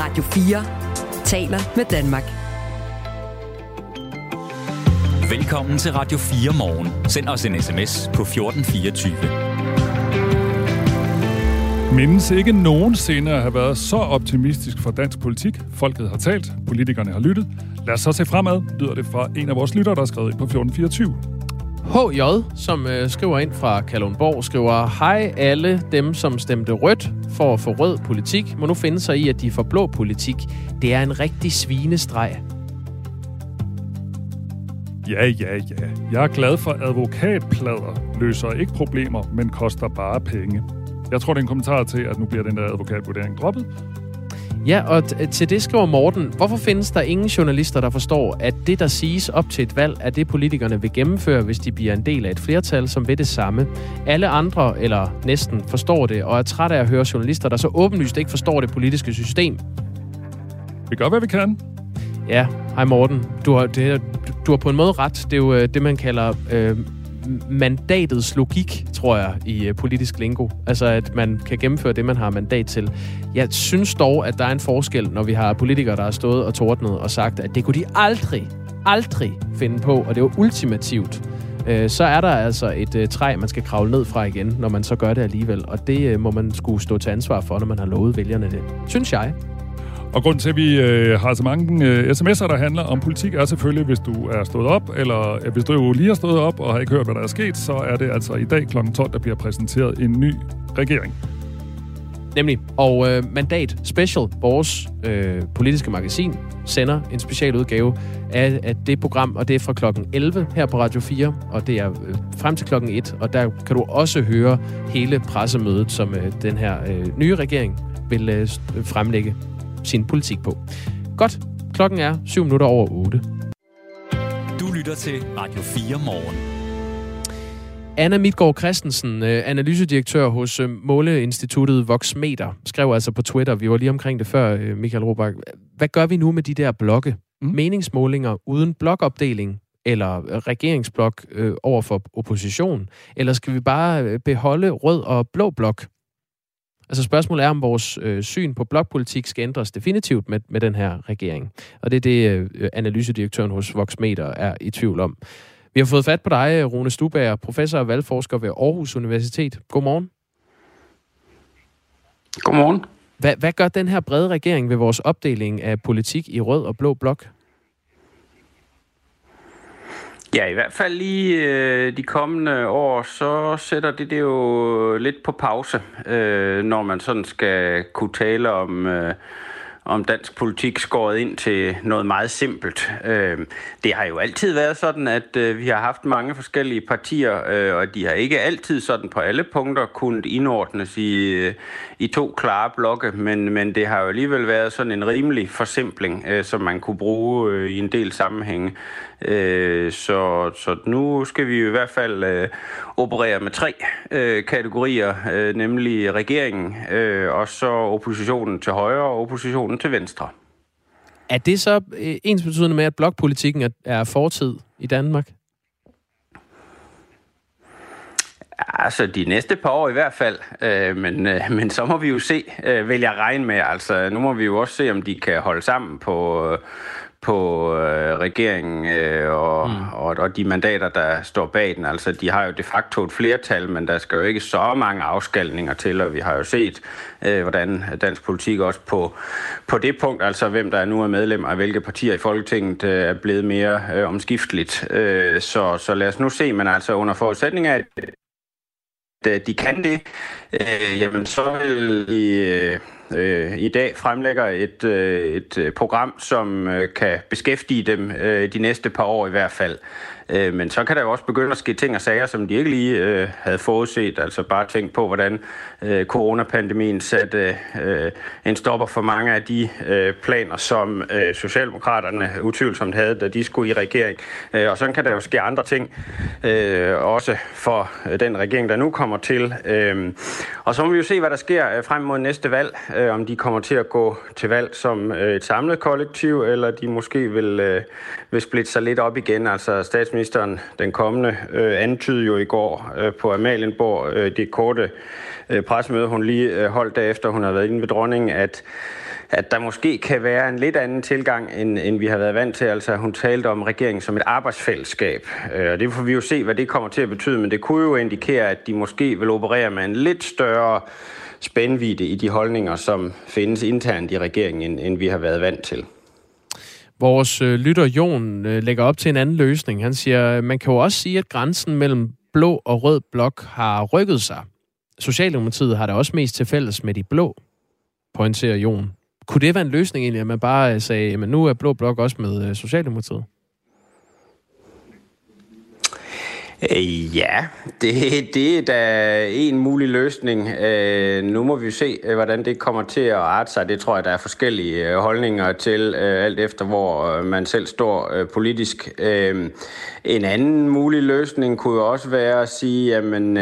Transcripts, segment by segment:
Radio 4 taler med Danmark. Velkommen til Radio 4 morgen. Send os en sms på 1424. Mindes ikke nogensinde at have været så optimistisk for dansk politik. Folket har talt, politikerne har lyttet. Lad os så se fremad, lyder det fra en af vores lyttere, der er skrevet ind på 1424. HJ, som øh, skriver ind fra Kalundborg, skriver, Hej alle dem, som stemte rødt for at få rød politik, må nu finde sig i, at de får blå politik. Det er en rigtig svinestreg. Ja, ja, ja. Jeg er glad for advokatplader. Løser ikke problemer, men koster bare penge. Jeg tror, det er en kommentar til, at nu bliver den der advokatvurdering droppet. Ja, og til det skriver Morten, hvorfor findes der ingen journalister, der forstår, at det, der siges op til et valg, er det, politikerne vil gennemføre, hvis de bliver en del af et flertal, som vil det samme. Alle andre, eller næsten, forstår det, og er træt af at høre journalister, der så åbenlyst ikke forstår det politiske system. Vi gør, hvad vi kan. Ja, hej Morten. Du har, det, du har på en måde ret. Det er jo øh, det, man kalder øh, mandatets logik, tror jeg, i øh, politisk lingo. Altså, at man kan gennemføre det, man har mandat til. Jeg synes dog, at der er en forskel, når vi har politikere, der har stået og tordnet og sagt, at det kunne de aldrig, aldrig finde på, og det var ultimativt. Øh, så er der altså et øh, træ, man skal kravle ned fra igen, når man så gør det alligevel. Og det må man skulle stå til ansvar for, når man har lovet vælgerne det. Synes jeg. Og grunden til, at vi øh, har så mange øh, sms'er, der handler om politik, er selvfølgelig, hvis du er stået op, eller øh, hvis du jo lige har stået op og har ikke hørt, hvad der er sket, så er det altså i dag kl. 12, der bliver præsenteret en ny regering. Nemlig. Og øh, Mandat Special, vores øh, politiske magasin, sender en special udgave af, af det program, og det er fra klokken 11 her på Radio 4, og det er øh, frem til klokken 1, og der kan du også høre hele pressemødet, som øh, den her øh, nye regering vil øh, fremlægge sin politik på. Godt. Klokken er 7 minutter over 8. Du lytter til Radio 4 morgen. Anna Midgaard Christensen, øh, analysedirektør hos øh, Måleinstituttet Voxmeter, skrev altså på Twitter, vi var lige omkring det før, øh, Michael Robach. Hvad gør vi nu med de der blokke? Mm. Meningsmålinger uden blokopdeling eller regeringsblok øh, over for opposition? Eller skal vi bare beholde rød og blå blok? Altså spørgsmålet er, om vores øh, syn på blokpolitik skal ændres definitivt med, med den her regering. Og det er det, øh, analysedirektøren hos Voxmeter er i tvivl om. Vi har fået fat på dig, Rune Stubager, professor og valgforsker ved Aarhus Universitet. Godmorgen. Godmorgen. Hvad, hvad gør den her brede regering ved vores opdeling af politik i rød og blå blok? Ja, i hvert fald lige øh, de kommende år, så sætter det det jo lidt på pause, øh, når man sådan skal kunne tale om... Øh, om dansk politik skåret ind til noget meget simpelt. Øh, det har jo altid været sådan, at øh, vi har haft mange forskellige partier, øh, og de har ikke altid sådan på alle punkter kunnet indordnes i, øh, i to klare blokke, men, men det har jo alligevel været sådan en rimelig forsimpling, øh, som man kunne bruge øh, i en del sammenhænge. Øh, så, så nu skal vi i hvert fald øh, operere med tre øh, kategorier, øh, nemlig regeringen, øh, og så oppositionen til højre og oppositionen til venstre. Er det så øh, ens betydende med, at blokpolitikken er fortid i Danmark? Altså, de næste par år i hvert fald. Øh, men, øh, men så må vi jo se, øh, vil jeg regne med. Altså, nu må vi jo også se, om de kan holde sammen på, øh, på øh, regeringen øh, og, mm. og, og de mandater, der står bag den. Altså, de har jo de facto et flertal, men der skal jo ikke så mange afskalninger til, og vi har jo set, øh, hvordan dansk politik også på, på det punkt, altså hvem der nu er medlem af hvilke partier i Folketinget, øh, er blevet mere øh, omskifteligt. Øh, så, så lad os nu se, men altså under forudsætning af, at Øh, de kan det, øh, jamen så vil I, Øh, øh, i dag fremlægger et, øh, et øh, program, som øh, kan beskæftige dem øh, de næste par år i hvert fald. Øh, men så kan der jo også begynde at ske ting og sager, som de ikke lige øh, havde forudset. Altså bare tænk på, hvordan øh, coronapandemien satte øh, en stopper for mange af de øh, planer, som øh, Socialdemokraterne utvivlsomt havde, da de skulle i regering. Øh, og så kan der jo ske andre ting, øh, også for øh, den regering, der nu kommer til. Øh, og så må vi jo se, hvad der sker øh, frem mod næste valg. Øh, om de kommer til at gå til valg som øh, et samlet kollektiv, eller de måske vil, øh, vil splitte sig lidt op igen. Altså statsminister statsministeren den kommende øh, antydede jo i går øh, på Amalienborg øh, det korte øh, pressemøde, hun lige øh, holdt derefter, hun har været inde ved dronningen, at at der måske kan være en lidt anden tilgang, end, end vi har været vant til. Altså hun talte om regeringen som et arbejdsfællesskab, øh, og det får vi jo se, hvad det kommer til at betyde, men det kunne jo indikere, at de måske vil operere med en lidt større spændvidde i de holdninger, som findes internt i regeringen, end, end vi har været vant til. Vores øh, lytter Jon øh, lægger op til en anden løsning. Han siger, man kan jo også sige, at grænsen mellem blå og rød blok har rykket sig. Socialdemokratiet har det også mest til fælles med de blå, pointerer Jon. Kunne det være en løsning egentlig, at man bare øh, sagde, at nu er blå blok også med øh, Socialdemokratiet? Øh, Øh, ja, det, det er da en mulig løsning. Øh, nu må vi se, øh, hvordan det kommer til at arte sig. Det tror jeg, der er forskellige øh, holdninger til, alt efter hvor man selv står politisk. En anden mulig løsning kunne jo også være at sige, jamen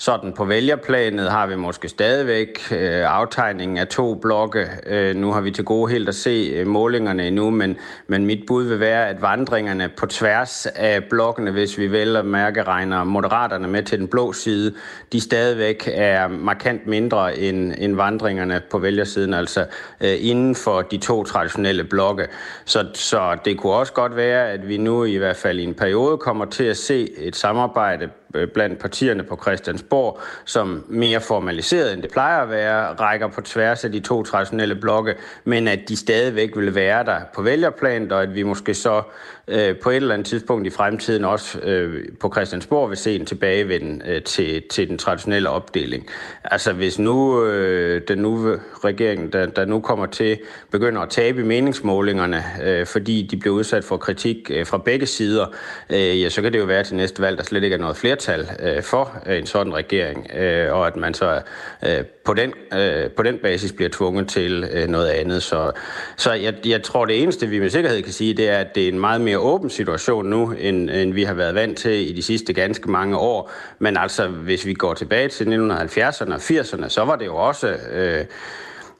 sådan på vælgerplanet har vi måske stadigvæk øh, aftegningen af to blokke. Øh, nu har vi til gode helt at se øh, målingerne endnu, men, men mit bud vil være, at vandringerne på tværs af blokkene, hvis vi vel at mærke regner moderaterne med til den blå side, de stadigvæk er markant mindre end, end vandringerne på vælgersiden, altså øh, inden for de to traditionelle blokke. Så, så det kunne også godt være, at vi nu i hvert fald i en periode kommer til at se et samarbejde Øh, blandt partierne på Christiansborg, som mere formaliseret end det plejer at være, rækker på tværs af de to traditionelle blokke, men at de stadigvæk vil være der på vælgerplan, og at vi måske så øh, på et eller andet tidspunkt i fremtiden også øh, på Christiansborg vil se en tilbagevenden øh, til, til den traditionelle opdeling. Altså hvis nu øh, den nu regering, der, der nu kommer til, begynder at tabe meningsmålingerne, øh, fordi de bliver udsat for kritik øh, fra begge sider, øh, ja, så kan det jo være til næste valg, der slet ikke er noget flertal øh, for øh, en sådan regering, øh, og at man så øh, på, den, øh, på den basis bliver tvunget til øh, noget andet. Så, så jeg, jeg tror, det eneste, vi med sikkerhed kan sige, det er, at det er en meget mere åben situation nu, end, end vi har været vant til i de sidste ganske mange år. Men altså, hvis vi går tilbage til 1970'erne og 80'erne, så var det jo også... Øh,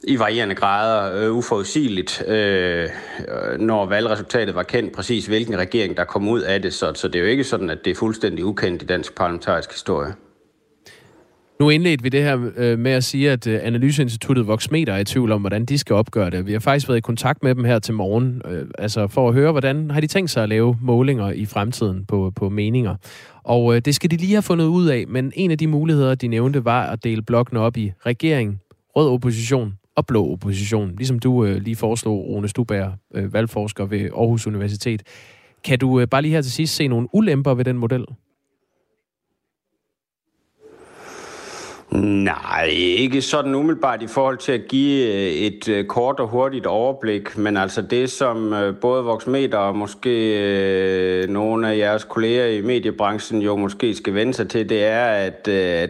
i varierende grader øh, uforudsigeligt, øh, øh, når valgresultatet var kendt præcis, hvilken regering der kom ud af det. Så, så det er jo ikke sådan, at det er fuldstændig ukendt i dansk parlamentarisk historie. Nu indledte vi det her øh, med at sige, at øh, Analyseinstituttet Voxmeter er i tvivl om, hvordan de skal opgøre det. Vi har faktisk været i kontakt med dem her til morgen, øh, altså for at høre, hvordan har de tænkt sig at lave målinger i fremtiden på, på meninger. Og øh, det skal de lige have fundet ud af, men en af de muligheder, de nævnte, var at dele blokken op i regering, rød opposition og blå opposition. Ligesom du øh, lige foreslog, Rune Stubager, øh, valgforsker ved Aarhus Universitet. Kan du øh, bare lige her til sidst se nogle ulemper ved den model? Nej, ikke sådan umiddelbart i forhold til at give øh, et øh, kort og hurtigt overblik, men altså det, som øh, både Voxmeter og måske nogle af jeres kolleger i mediebranchen jo måske skal vende sig til, det er, at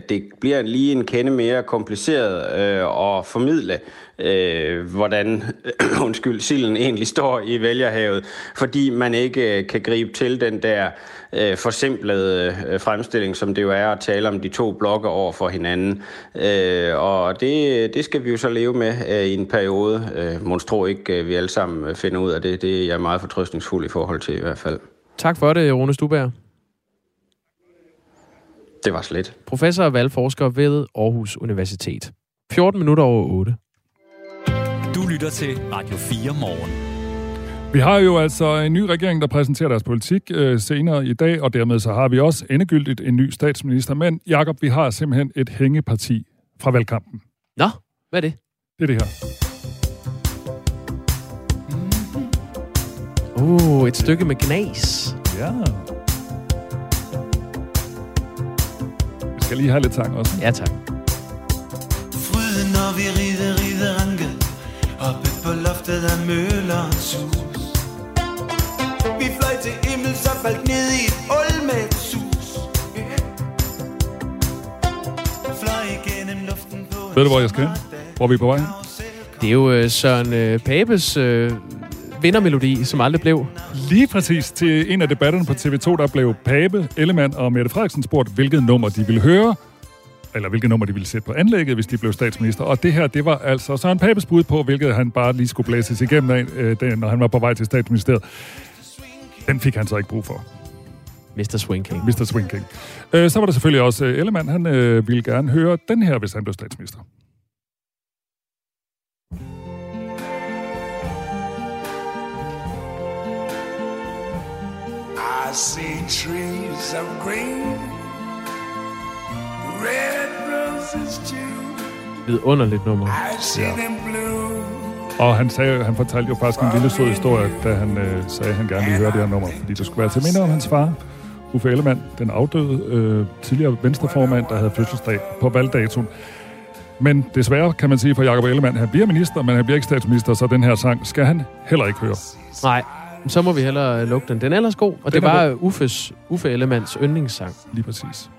det bliver lige en kende mere kompliceret at formidle øh, hvordan undskyld, silden egentlig står i vælgerhavet, fordi man ikke kan gribe til den der øh, forsimplede øh, fremstilling, som det jo er at tale om de to blokke over for hinanden. Øh, og det, det skal vi jo så leve med øh, i en periode. Øh, Monstro ikke, øh, vi alle sammen finder ud af det. Det er jeg meget fortrøstningsfuld i forhold til i hvert fald. Tak for det, Rune Stuberg. Det var slet. Professor og valgforsker ved Aarhus Universitet. 14 minutter over 8. Du lytter til Radio 4 morgen. Vi har jo altså en ny regering, der præsenterer deres politik øh, senere i dag, og dermed så har vi også endegyldigt en ny statsminister. Men Jakob, vi har simpelthen et hængeparti fra valgkampen. Nå, hvad er det? Det er det her. Uh, et stykke med gnas. Ja. Vi skal lige have lidt sang også. Ja, tak. Fryden, når vi rider, rider ranke Oppe på loftet af møllerens hus. Vi fløj til himmel, så faldt ned i et hul med et sus. Fløj igennem luften på Ved du, hvor jeg skal Hvor er vi på vej? Det er jo uh, Søren uh, Papes uh, vindermelodi, som aldrig blev. Lige præcis. Til en af debatterne på TV2, der blev Pape, Ellemann og Mette Frederiksen spurgt, hvilket nummer de ville høre eller hvilket nummer de ville sætte på anlægget, hvis de blev statsminister. Og det her, det var altså Søren Papes bud på, hvilket han bare lige skulle blæses igennem af, øh, når han var på vej til statsministeriet. Den fik han så ikke brug for. Mr. Swing King. Mr. Swing King. Øh, så var der selvfølgelig også øh, Ellemann. Han øh, ville gerne høre den her, hvis han blev statsminister. I see trees of green Vidunderligt nummer. I see them blue. Og han, sagde, han fortalte jo faktisk en lille sød historie, da han øh, sagde, at han gerne ville høre det her nummer, fordi det skulle være til minde om hans far, Uffe Ellemann, den afdøde øh, tidligere venstreformand, der havde fødselsdag på valgdatoen. Men desværre kan man sige for Jacob Ellemann, han bliver minister, men han bliver ikke statsminister, så den her sang skal han heller ikke høre. Nej, så må vi hellere lukke den. Den er ellers god, og Den det er var Uffes, Uffe Ellemanns yndlingssang. Lige præcis.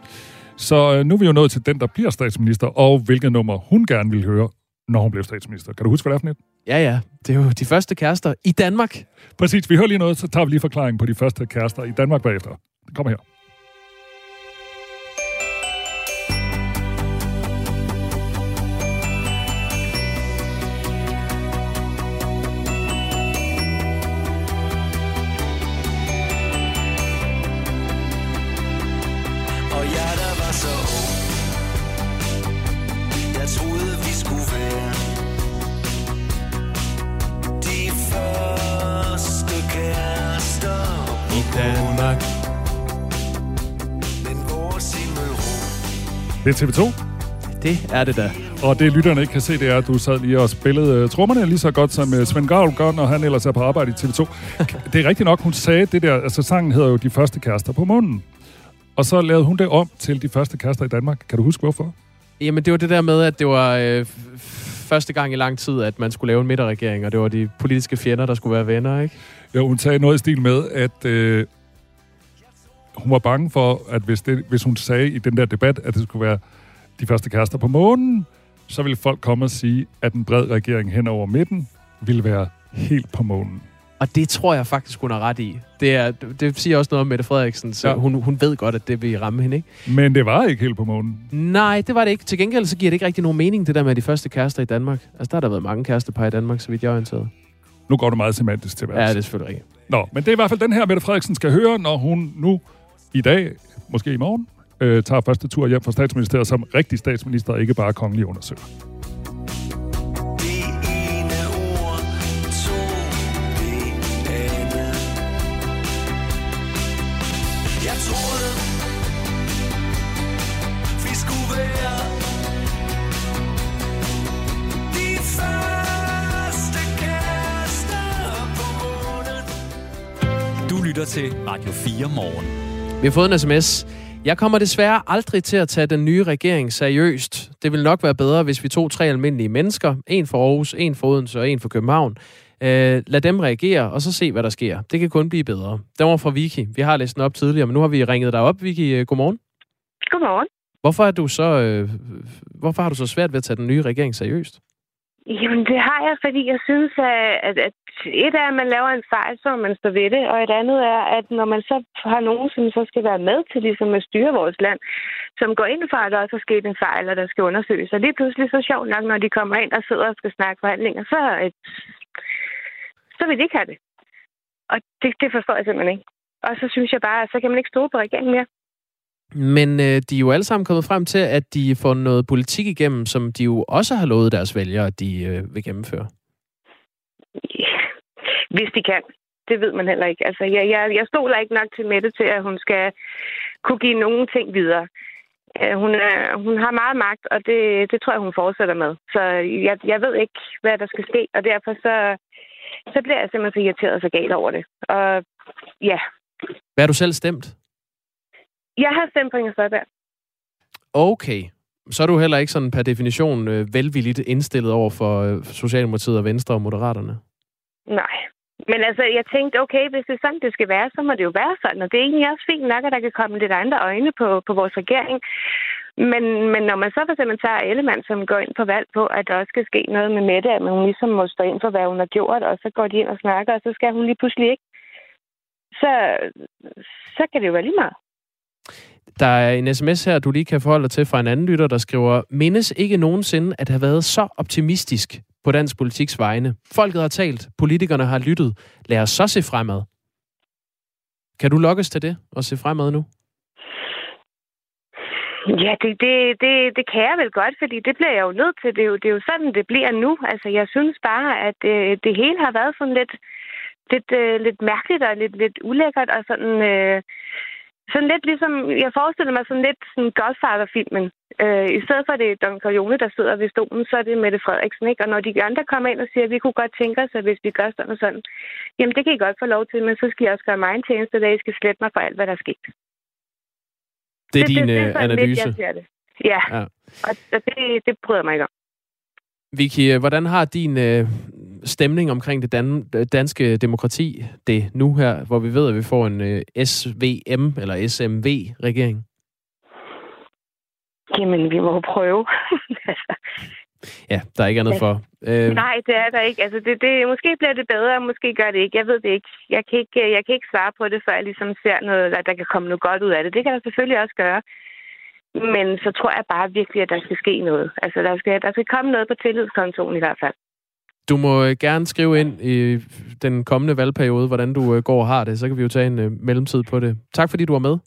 Så øh, nu er vi jo nået til den, der bliver statsminister, og hvilket nummer hun gerne vil høre, når hun bliver statsminister. Kan du huske, hvad det er for et? Ja, ja, det er jo de første kærester i Danmark. Præcis, vi hører lige noget, så tager vi lige forklaringen på de første kærester i Danmark bagefter. Det kommer her. Det er TV2, Det er det da. og det lytterne ikke kan se, det er, at du sad lige og spillede uh, trommerne lige så godt som uh, Svend Gavl gør, når han ellers er på arbejde i TV2. det er rigtigt nok, hun sagde det der, altså sangen hedder jo De Første Kærester på munden. Og så lavede hun det om til De Første Kærester i Danmark. Kan du huske, hvorfor? Jamen, det var det der med, at det var øh, første gang i lang tid, at man skulle lave en midterregering, og det var de politiske fjender, der skulle være venner, ikke? Jo, hun sagde noget i stil med, at øh, hun var bange for, at hvis, det, hvis hun sagde i den der debat, at det skulle være de første kærester på månen, så ville folk komme og sige, at en bred regering hen over midten ville være helt på månen. Og det tror jeg faktisk, hun har ret i. Det, er, det siger også noget om Mette Frederiksen, så Ja. ja. hun, hun ved godt, at det vil ramme hende, ikke? Men det var ikke helt på månen. Nej, det var det ikke. Til gengæld så giver det ikke rigtig nogen mening, det der med de første kærester i Danmark. Altså, der har der været mange kærestepar i Danmark, så vidt jeg er orienteret. Nu går det meget semantisk til Ja, værks. det er selvfølgelig rigtigt. Nå, men det er i hvert fald den her, Mette Frederiksen skal høre, når hun nu i dag, måske i morgen, øh, tager første tur hjem fra statsministeriet som rigtig statsminister, ikke bare kongelig undersøger. Ene ord Jeg på Du lytter til Radio 4 morgen. Vi har fået en sms. Jeg kommer desværre aldrig til at tage den nye regering seriøst. Det vil nok være bedre, hvis vi tog tre almindelige mennesker. En for Aarhus, en for Odense og en for København. Øh, lad dem reagere, og så se, hvad der sker. Det kan kun blive bedre. Den var fra Vicky. Vi har læst den op tidligere, men nu har vi ringet dig op, Vicky. Øh, Godmorgen. Godmorgen. Hvorfor, er du så, øh, hvorfor har du så svært ved at tage den nye regering seriøst? Jamen, det har jeg, fordi jeg synes, at, at, at et er, at man laver en fejl, så man stå ved det, og et andet er, at når man så har nogen, som så skal være med til ligesom at styre vores land, som går ind for, at der også er sket en fejl, og der skal undersøges, og lige pludselig så sjovt nok, når de kommer ind og sidder og skal snakke forhandlinger, så, et, så vil de ikke have det. Og det, det forstår jeg simpelthen ikke. Og så synes jeg bare, at så kan man ikke stå på regeringen mere. Men øh, de er jo alle sammen kommet frem til, at de får noget politik igennem, som de jo også har lovet deres vælgere, at de øh, vil gennemføre. Hvis de kan. Det ved man heller ikke. Altså, jeg, jeg, jeg stoler ikke nok til Mette til, at hun skal kunne give nogen ting videre. Hun, er, hun har meget magt, og det, det tror jeg, hun fortsætter med. Så jeg, jeg ved ikke, hvad der skal ske, og derfor så, så bliver jeg simpelthen så irriteret og så galt over det. Og ja, Hvad har du selv stemt? jeg har stemt på Inger Støjberg. Okay. Så er du heller ikke sådan per definition øh, velvilligt indstillet over for øh, Socialdemokratiet og Venstre og Moderaterne. Nej. Men altså, jeg tænkte, okay, hvis det er sådan, det skal være, så må det jo være sådan. Og det er egentlig også fint nok, at der kan komme lidt andre øjne på, på vores regering. Men, men når man så for eksempel tager Ellemann, som går ind på valg på, at der også skal ske noget med Mette, at hun ligesom må stå ind for, hvad hun har gjort, og så går de ind og snakker, og så skal hun lige pludselig ikke. Så, så kan det jo være lige meget. Der er en sms her, du lige kan forholde dig til fra en anden lytter, der skriver, mindes ikke nogensinde at have været så optimistisk på dansk politiks vegne. Folket har talt, politikerne har lyttet. Lad os så se fremad. Kan du lokkes til det og se fremad nu? Ja, det, det, det, det kan jeg vel godt, fordi det bliver jeg jo nødt til. Det er jo, det er jo sådan, det bliver nu. Altså, jeg synes bare, at det, det hele har været sådan lidt lidt, øh, lidt mærkeligt og lidt, lidt ulækkert og sådan... Øh, sådan lidt ligesom, jeg forestiller mig sådan lidt sådan Godfather-filmen. Øh, I stedet for, at det er Don Corleone, der sidder ved stolen, så er det Mette Frederiksen, ikke? Og når de andre kommer ind og siger, at vi kunne godt tænke os, at hvis vi gør sådan og sådan, jamen det kan I godt få lov til, men så skal I også gøre mig en tjeneste, da I skal slette mig for alt, hvad der er sket. Det er din det, det, øh, det er sådan analyse. Lidt, jeg det. Ja, Ja. og det, det bryder mig ikke om. Vicky, øh, hvordan har din øh, stemning omkring det dan- danske demokrati det nu her, hvor vi ved, at vi får en øh, SVM eller SMV-regering? Jamen, vi må prøve. Ja, der er ikke andet Ja. for. Øh, nej, det er der ikke. Altså, det, det, måske bliver det bedre, måske gør det ikke. Jeg ved det ikke. Jeg kan ikke, jeg kan ikke svare på det, før jeg ligesom ser noget, at der kan komme noget godt ud af det. Det kan der selvfølgelig også gøre. Men så tror jeg bare virkelig, at der skal ske noget. Altså, der skal, der skal komme noget på tillidskontoen i hvert fald. Du må øh, gerne skrive ind i den kommende valgperiode, hvordan du øh, går og har det. Så kan vi jo tage en øh, mellemtid på det. Tak fordi du var med.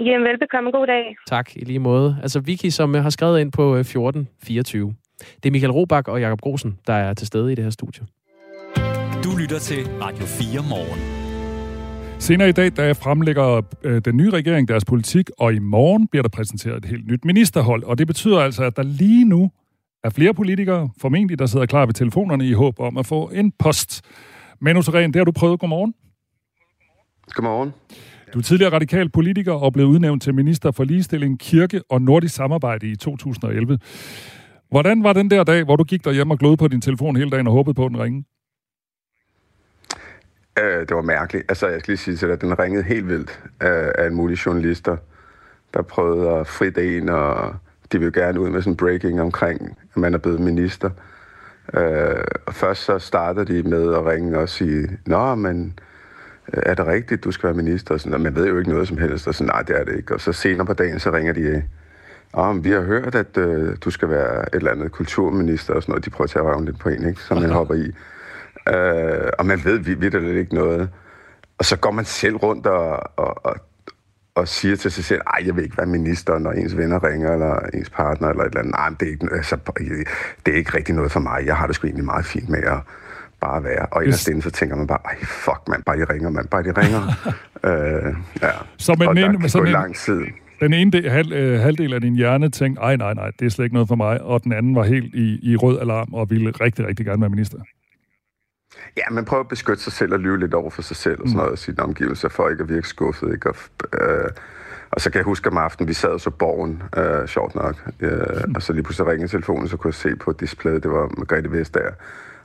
Jamen, velbekomme. God dag. Tak, i lige måde. Altså Vicky, som har skrevet ind på øh, 1424. Det er Michael Robach og Jakob Grosen, der er til stede i det her studie. Du lytter til Radio 4 morgen. Senere i dag, der fremlægger øh, den nye regering deres politik, og i morgen bliver der præsenteret et helt nyt ministerhold. Og det betyder altså, at der lige nu er flere politikere, formentlig, der sidder klar ved telefonerne i håb om at få en post. Manu Seren, det har du prøvet. Godmorgen. Godmorgen. Du er tidligere radikal politiker og blev udnævnt til minister for ligestilling, kirke og nordisk samarbejde i 2011. Hvordan var den der dag, hvor du gik derhjemme og glod på din telefon hele dagen og håbede på, at den ringe? Øh, det var mærkeligt. Altså, jeg skal lige sige til dig, at den ringede helt vildt af, af en mulig journalister, der prøvede at fritte en, og de vil gerne ud med sådan breaking omkring, at man er blevet minister. Øh, og først så startede de med at ringe og sige, Nå, men øh, er det rigtigt, du skal være minister? Og sådan, man ved jo ikke noget som helst, og sådan, nej, det er det ikke. Og så senere på dagen, så ringer de, om vi har hørt, at øh, du skal være et eller andet kulturminister og sådan noget. De prøver at tage røven lidt på en, ikke? Så man hopper i. Øh, og man ved vi, vidt ikke noget. Og så går man selv rundt og, og, og, og siger til sig selv, ej, jeg vil ikke være minister, når ens venner ringer, eller ens partner, eller et eller andet. Nej, men det er ikke, altså, det er ikke rigtig noget for mig. Jeg har det sgu egentlig meget fint med at bare være. Og inderst inde, så tænker man bare, ej, fuck, man, bare de ringer, man, bare de ringer. øh, ja. Så man og der kan sådan gå lang tid. Den ene del, halv, øh, halvdel af din hjerne tænkte, ej, nej, nej, det er slet ikke noget for mig, og den anden var helt i, i rød alarm og ville rigtig, rigtig gerne være minister. Ja, man prøver at beskytte sig selv og lyve lidt over for sig selv og sådan noget, og sine omgivelser for ikke at virke skuffet. Ikke? Og, øh, og så kan jeg huske om aftenen, vi sad og så borgen, øh, sjovt nok, øh, og så lige pludselig ringede telefonen, så kunne jeg se på displayet, det var Margrethe Vestager.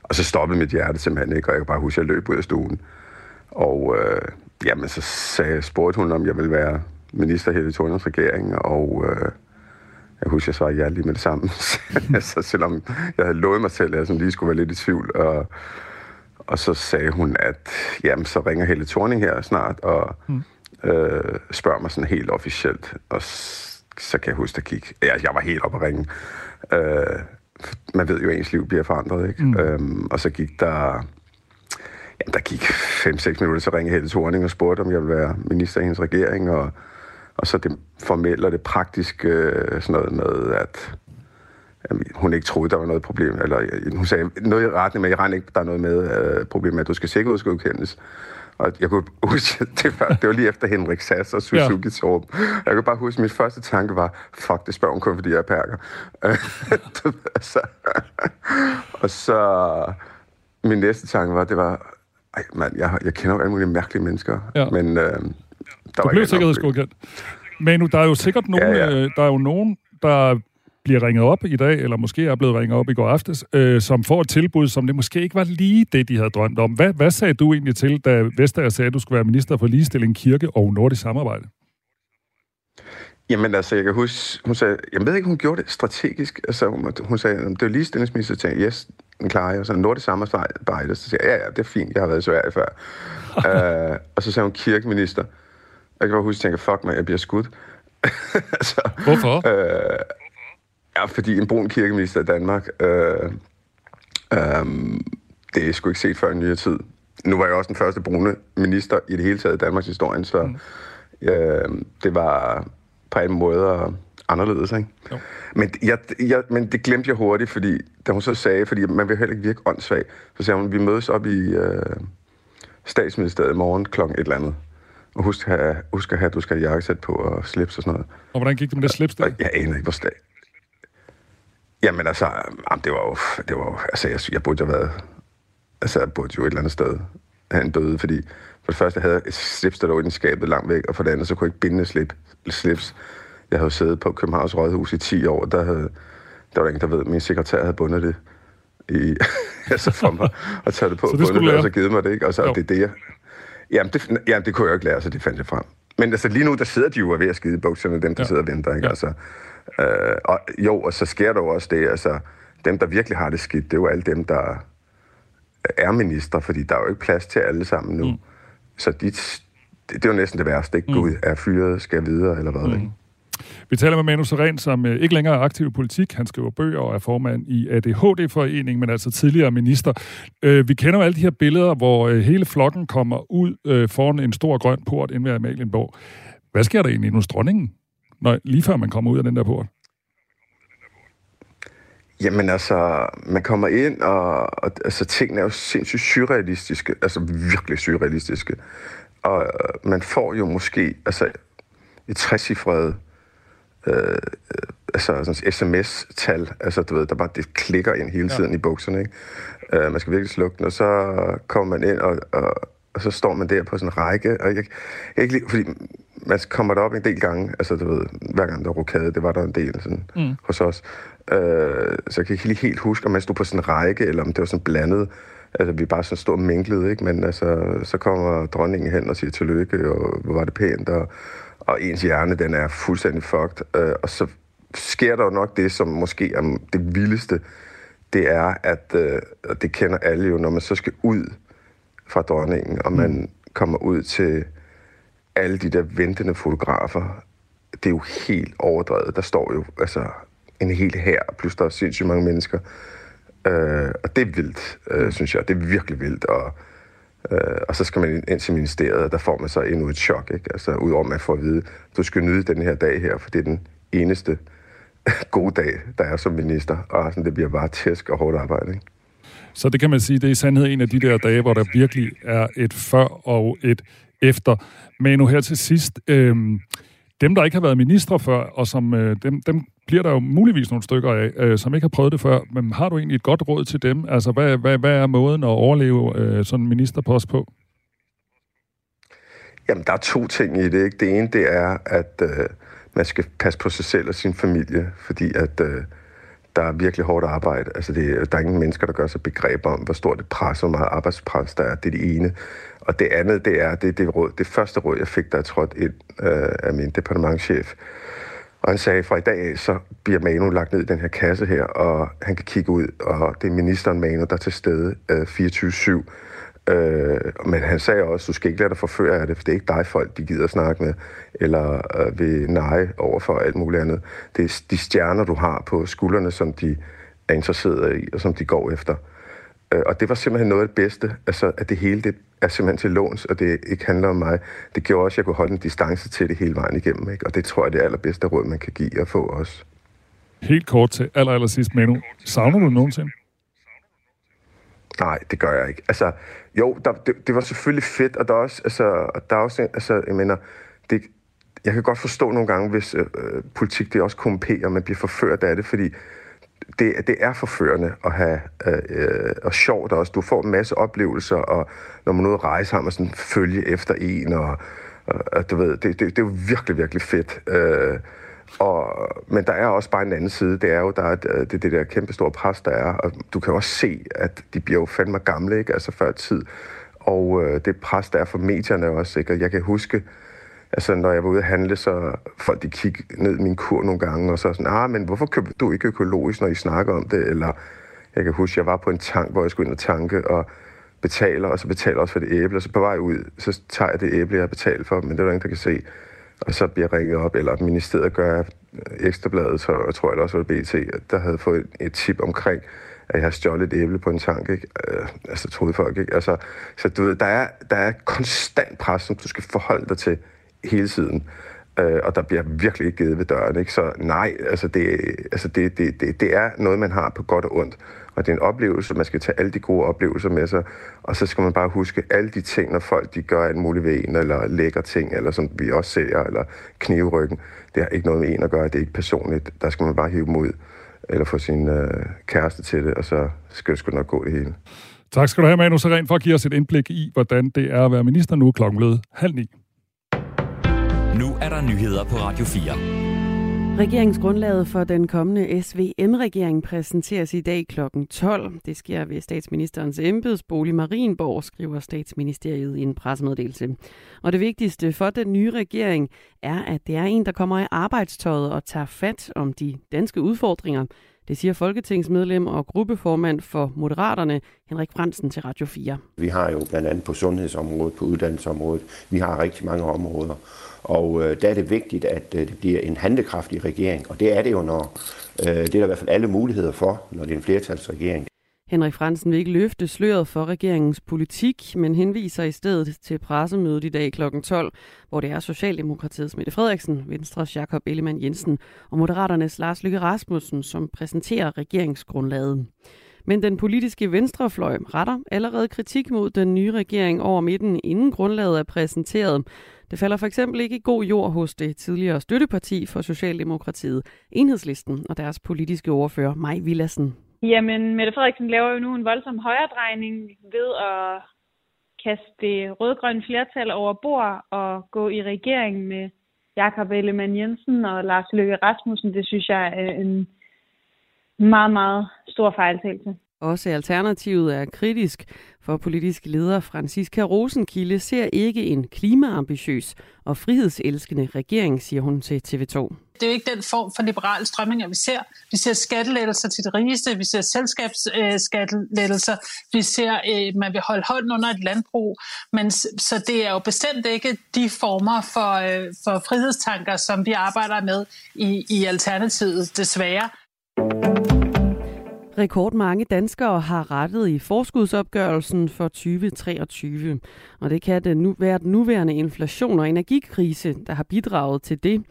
Og så stoppede mit hjerte simpelthen ikke, og jeg kan bare huske, at jeg løb ud af stuen. Og øh, jamen, så sagde, spurgte hun, om jeg ville være minister her i Thorners regering, og øh, jeg husker, jeg svarede ja lige med det samme. så selvom jeg havde lovet mig selv, at jeg sådan lige skulle være lidt i tvivl, og, og så sagde hun, at jamen, så ringer Helle Thorning her snart, og mm. øh, spørger mig sådan helt officielt. Og s- så kan jeg huske, der gik... Ja, jeg var helt oppe at ringe. Øh, man ved jo, at ens liv bliver forandret, ikke? Mm. Øhm, og så gik der... Jamen, der gik 5-6 minutter, så ringede Helle Thorning og spurgte, om jeg ville være minister i hendes regering, og, og så det formelle og det praktiske, øh, sådan noget med, at hun ikke troede, der var noget problem. Eller øh, hun sagde noget i retning med, jeg regner ikke, der er noget med øh, problem med, at du skal sikkerhedsgodkendes. Og jeg kunne huske, det var, det var lige efter Henrik Sass og Suzuki ja. Torp. Jeg kunne bare huske, at min første tanke var, fuck, det spørger hun kun, fordi jeg er perker. Så, og så min næste tanke var, det var, ej mand, jeg, jeg kender jo alle mulige mærkelige mennesker, Ja. men øh, der Du var blev sikkerhedsgodkendt. Men nu, der er jo sikkert nogen, ja. ja. Øh, der er jo nogen, der bliver ringet op i dag, eller måske er blevet ringet op i går aftes, øh, som får et tilbud, som det måske ikke var lige det, de havde drømt om. Hvad, hvad sagde du egentlig til, da Vestager sagde, at du skulle være minister for ligestilling, kirke og nordisk samarbejde? Jamen altså, jeg kan huske, hun sagde, jeg ved ikke, hun gjorde det strategisk. Altså, hun, hun sagde, det var ligestillingsminister, så yes, den klarer jeg. Så nordisk samarbejde, så sagde jeg, ja, ja, det er fint, jeg har været i Sverige før. uh, og så sagde hun kirkeminister. Jeg kan bare huske, at jeg tænkte, fuck mig, jeg bliver skudt. altså, Hvorfor? Øh, ja, fordi en brun kirkeminister i Danmark, øh, øh, det er sgu ikke set før i nyere tid. Nu var jeg også den første brune minister i det hele taget i Danmarks historie, så mm. øh, det var på en måde anderledes, ikke? Jo. Men, jeg, jeg, men det glemte jeg hurtigt, fordi da hun så sagde, fordi man vil heller ikke virke åndssvag, så sagde hun, vi mødes op i øh, statsministeriet i morgen klokken et eller andet. Og husk, at husk at have, at du skal have jakkesæt på og slips og sådan noget. Og hvordan gik det med det slips der? Jeg aner ikke, hvor. Jamen altså, jamen, det var jo, det var jo, altså, jeg, jeg burde jo have været, altså, jeg burde jo et eller andet sted have en døde, fordi for det første havde jeg et slips, der lå i skabet langt væk, og for det andet, så kunne jeg ikke binde slip, slips. Jeg havde siddet på Københavns Rådhus i 10 år, der havde, der var ingen, der ved, min sekretær havde bundet det i, altså for mig, og taget det på, Så det bundet og så givet mig det, ikke? Og så Jo. det er det, jeg, jamen det, jamen, det kunne jeg jo ikke lære, så det fandt jeg frem. Men altså lige nu, der sidder de jo og ved at skide i bukserne, dem der Ja. sidder og venter, ikke? Ja. Altså, øh, og jo, og så sker der jo også det, altså, dem, der virkelig har det skidt, det er jo alle dem, der er minister, fordi der er jo ikke plads til alle sammen nu. Mm. Så de, det, det er jo næsten det værste, ikke? Gud, er fyret, skal videre, eller hvad, mm. ikke? Vi taler med Manu Seren, som øh, ikke længere er aktiv i politik. Han skriver bøger og er formand i ADHD-foreningen, men altså tidligere minister. Øh, vi kender jo alle de her billeder, hvor øh, hele flokken kommer ud foran en stor grøn port inde ved Amalienborg. Hvad sker der egentlig nu hos dronningen, når, lige før man kommer ud af den der port? Jamen altså, man kommer ind, og, og altså, tingene er jo sindssygt surrealistiske, altså virkelig surrealistiske. Og øh, man får jo måske altså, et trecifret øh, øh, altså, sådan sms-tal, altså du ved, der bare det klikker ind hele tiden ja. i bukserne, ikke? Uh, man skal virkelig slukke den, og så kommer man ind, og, og, og så står man der på sådan en række, og jeg, jeg ikke fordi man kommer derop en del gange, altså du ved, hver gang der var rokade, det var der en del sådan, mm. hos os. Uh, så jeg kan ikke lige helt huske, om man stod på sådan en række, eller om det var sådan blandet. Altså, vi bare sådan stod og minglede, ikke? Men altså, så kommer dronningen hen og siger tillykke, og hvor var det pænt, og, og ens hjerne, den er fuldstændig fucked. Uh, og så sker der jo nok det, som måske er det vildeste, det er, at og det kender alle jo, når man så skal ud fra dronningen, og man mm. kommer ud til alle de der ventende fotografer, det er jo helt overdrevet. Der står jo altså en hel her, plus der er sindssygt mange mennesker. Øh, og det er vildt, øh, synes jeg. Det er virkelig vildt. Og, øh, og så skal man ind til ministeriet, og der får man så endnu et chok. Ikke? Altså, udover at man får at vide, du skal nyde den her dag her, for det er den eneste gode dag, der er som minister. Og sådan, det bliver bare tæsk og hårdt arbejde. Ikke? Så det kan man sige, det er i sandhed en af de der dage, hvor der virkelig er et før og et efter. Men nu her til sidst, øh, dem der ikke har været ministre før, og som øh, dem, dem bliver der jo muligvis nogle stykker af, øh, som ikke har prøvet det før. Men har du egentlig et godt råd til dem? Altså, hvad, hvad, hvad er måden at overleve øh, sådan en ministerpost på? Jamen, der er to ting i det. Ikke? Det ene, det er, at øh, man skal passe på sig selv og sin familie, fordi at øh, der er virkelig hårdt arbejde. Altså, det, der er ingen mennesker, der gør sig begreb om, hvor stort et pres og hvor meget arbejdspres der er. Det er det ene. Og det andet, det er det, det, råd, det første råd, jeg fik, der trådt ind øh, af min departementchef. Og han sagde, fra i dag af, så bliver Manu lagt ned i den her kasse her, og han kan kigge ud, og det er ministeren Manu, der er til stede øh, 24-7. Øh, men han sagde også, du skal ikke lade dig forføre af det, for det er ikke dig folk, de gider at snakke med, eller øh, vil nej over for alt muligt andet. Det er de stjerner, du har på skuldrene, som de er interesseret i, og som de går efter. Øh, og det var simpelthen noget af det bedste, altså at det hele det er simpelthen til låns, og det ikke handler om mig. Det gjorde også, at jeg kunne holde en distance til det hele vejen igennem, ikke? og det tror jeg er det allerbedste råd, man kan give at få også. Helt kort til aller, aller sidst, Manu. Savner du nogensinde? Nej, det gør jeg ikke. Altså, jo, der, det, det var selvfølgelig fedt, og der er også, altså, der er også, altså, jeg mener, det, jeg kan godt forstå nogle gange, hvis øh, øh, politik det også korrumperer, man bliver forført af det, fordi det, det er forførende at have øh, øh, og sjovt også. Du får en masse oplevelser, og når man er ude at rejse, har man sådan følge efter en, og, og, og du ved, det, det, det er jo virkelig, virkelig fedt. Øh, og, men der er også bare en anden side. Det er jo der er, øh, det, det der kæmpe store pres, der er. Og du kan også se, at de bliver jo fandme gamle, ikke? Altså før tid. Og øh, det pres, der er for medierne også, ikke? Og jeg kan huske, altså når jeg var ude at handle, så folk de kiggede ned i min kur nogle gange, og så sådan, ah, men hvorfor køber du ikke økologisk, når I snakker om det? Eller jeg kan huske, jeg var på en tank, hvor jeg skulle ind og tanke, og betaler, og så betaler også for det æble, og så på vej ud, så tager jeg det æble, jeg har betalt for, men det er der ingen, der kan se. Og så bliver jeg ringet op, eller ministeriet gør ekstrabladet, så jeg tror jeg det også var BT, der havde fået et, et tip omkring, at jeg har stjålet et æble på en tank, ikke? Øh, altså, troede folk, ikke? Altså, så du ved, der er, der er konstant pres, som du skal forholde dig til hele tiden. øh, og der bliver virkelig ikke givet ved døren. Ikke? Så nej, altså, det, altså det, det, det, det er noget, man har på godt og ondt. Og det er en oplevelse, man skal tage alle de gode oplevelser med sig, og så skal man bare huske alle de ting, når folk de gør alt muligt ved en, eller lækker ting, eller som vi også ser, eller knivryggen. Det har ikke noget med en at gøre, det er ikke personligt. Der skal man bare hive dem ud, eller få sin øh, kæreste til det, og så skal det sgu nok gå det hele. Tak skal du have, Manu Seren, for at give os et indblik i, hvordan det er at være minister nu klokken blevet halv ni. Nu er der nyheder på Radio 4. Regeringsgrundlaget for den kommende SVM-regering præsenteres i dag kl. 12. Det sker ved statsministerens embedsbolig Marienborg, skriver statsministeriet i en pressemeddelelse. Og det vigtigste for den nye regering er, at det er en, der kommer i arbejdstøjet og tager fat om de danske udfordringer. Det siger folketingsmedlem og gruppeformand for Moderaterne, Henrik Fransen til Radio 4. Vi har jo blandt andet på sundhedsområdet, på uddannelsesområdet, vi har rigtig mange områder. Og øh, der er det vigtigt, at øh, det bliver en handekraftig regering, og det er det jo, når øh, det er der i hvert fald alle muligheder for, når det er en flertalsregering. Henrik Fransen vil ikke løfte sløret for regeringens politik, men henviser i stedet til pressemødet i dag kl. 12, hvor det er Socialdemokratiets Mette Frederiksen, Venstres Jakob Ellemann Jensen og Moderaternes Lars Lykke Rasmussen, som præsenterer regeringsgrundlaget. Men den politiske venstrefløj retter allerede kritik mod den nye regering over midten, inden grundlaget er præsenteret. Det falder for eksempel ikke i god jord hos det tidligere støtteparti for Socialdemokratiet, Enhedslisten og deres politiske ordfører, Maj Villassen. Jamen, Mette Frederiksen laver jo nu en voldsom højredrejning ved at kaste det rødgrønne flertal over bord og gå i regering med Jakob Ellemann Jensen og Lars Løkke Rasmussen. Det synes jeg er en meget, meget stor fejltagelse. Også Alternativet er kritisk, for politisk leder Franziska Rosenkilde ser ikke en klimaambitiøs og frihedselskende regering, siger hun til TV2. Det er jo ikke den form for liberale strømninger, vi ser. Vi ser skattelettelser til de rigeste, vi ser selskabsskattelettelser, øh, vi ser, at man vil holde hånden under et landbrug. Men, så det er jo bestemt ikke de former for, øh, for frihedstanker, som vi arbejder med i, i Alternativet, desværre. Rekordmange danskere har rettet i forskudsopgørelsen for 2023, og det kan det nu være den nuværende inflation og energikrise, der har bidraget til det.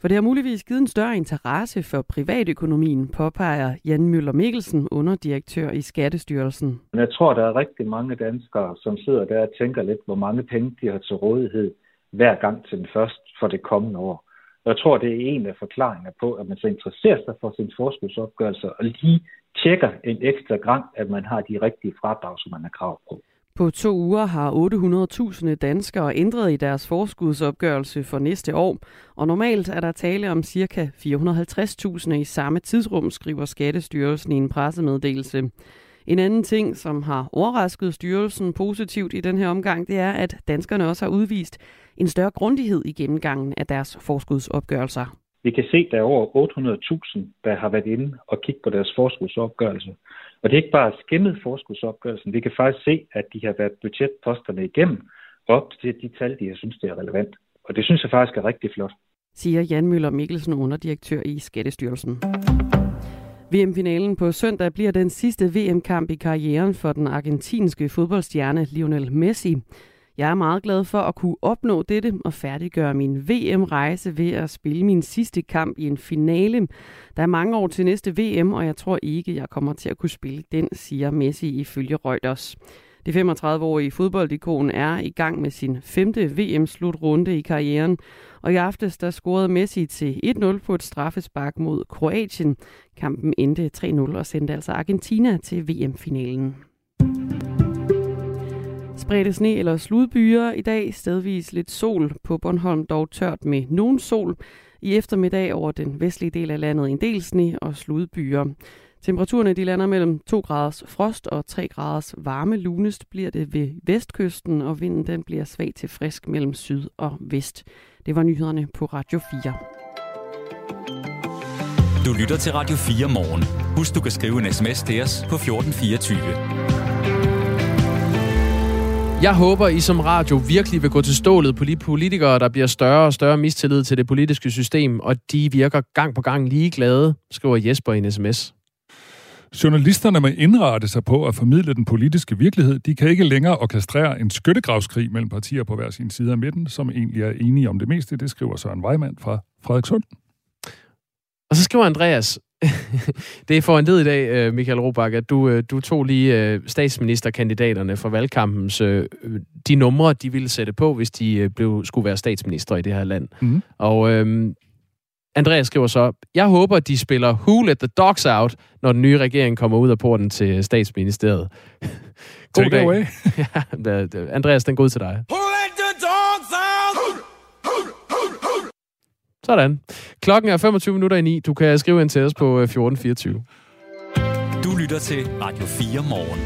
For det har muligvis givet en større interesse for privatøkonomien, påpeger Jan Møller Mikkelsen, underdirektør i Skattestyrelsen. Jeg tror, der er rigtig mange danskere, som sidder der og tænker lidt, hvor mange penge de har til rådighed hver gang til den først for det kommende år. Jeg tror, det er en af forklaringerne på, at man så interesserer sig for sin forskudsopgørelse og lige tjekker en ekstra gang, at man har de rigtige fradrag, som man har krav på. På to uger har 800.000 danskere ændret i deres forskudsopgørelse for næste år, og normalt er der tale om ca. 450.000 i samme tidsrum, skriver Skattestyrelsen i en pressemeddelelse. En anden ting, som har overrasket styrelsen positivt i den her omgang, det er, at danskerne også har udvist en større grundighed i gennemgangen af deres forskudsopgørelser. Vi kan se, at der er over 800.000, der har været inde og kigge på deres forskudsopgørelse. Og det er ikke bare skimmet forskudsopgørelsen. Vi kan faktisk se, at de har været budgetposterne igennem op til de tal, de har synes, det er relevant. Og det synes jeg faktisk er rigtig flot. Siger Jan Møller Mikkelsen, underdirektør i Skattestyrelsen. VM-finalen på søndag bliver den sidste VM-kamp i karrieren for den argentinske fodboldstjerne Lionel Messi. Jeg er meget glad for at kunne opnå dette og færdiggøre min VM-rejse ved at spille min sidste kamp i en finale. Der er mange år til næste VM, og jeg tror ikke, jeg kommer til at kunne spille den, siger Messi ifølge Reuters. Det 35-årige fodboldikon er i gang med sin femte VM-slutrunde i karrieren, og i aftes der scorede Messi til 1-0 på et straffespark mod Kroatien. Kampen endte 3-0 og sendte altså Argentina til VM-finalen. Spredte sne eller sludbyer i dag, stedvis lidt sol på Bornholm, dog tørt med nogen sol. I eftermiddag over den vestlige del af landet en del sne og sludbyer. Temperaturerne de lander mellem 2 graders frost og 3 graders varme. Lunest bliver det ved vestkysten, og vinden den bliver svag til frisk mellem syd og vest. Det var nyhederne på Radio 4. Du lytter til Radio 4 morgen. Husk, du kan skrive en sms til os på 1424. Jeg håber, I som radio virkelig vil gå til stålet på de politikere, der bliver større og større mistillid til det politiske system, og de virker gang på gang ligeglade, skriver Jesper i en sms. Journalisterne må indrette sig på at formidle den politiske virkelighed. De kan ikke længere orkestrere en skyttegravskrig mellem partier på hver sin side af midten, som egentlig er enige om det meste. Det skriver Søren Weimann fra Frederikssund. Og så skriver Andreas, det er for en i dag, øh, Michael Robach, at du, øh, du tog lige øh, statsministerkandidaterne fra valgkampens, de numre, de ville sætte på, hvis de blev, skulle være statsminister i det her land. Mm. Og øhm, Andreas skriver så, jeg håber, de spiller Who Let the Dogs Out, når den nye regering kommer ud af porten til statsministeriet. God Take dag. away. ja, Andreas, den går ud til dig. Sådan. Klokken er 25 minutter i 9. Du kan skrive ind til os på 1424. Øh, du lytter til Radio 4 morgen.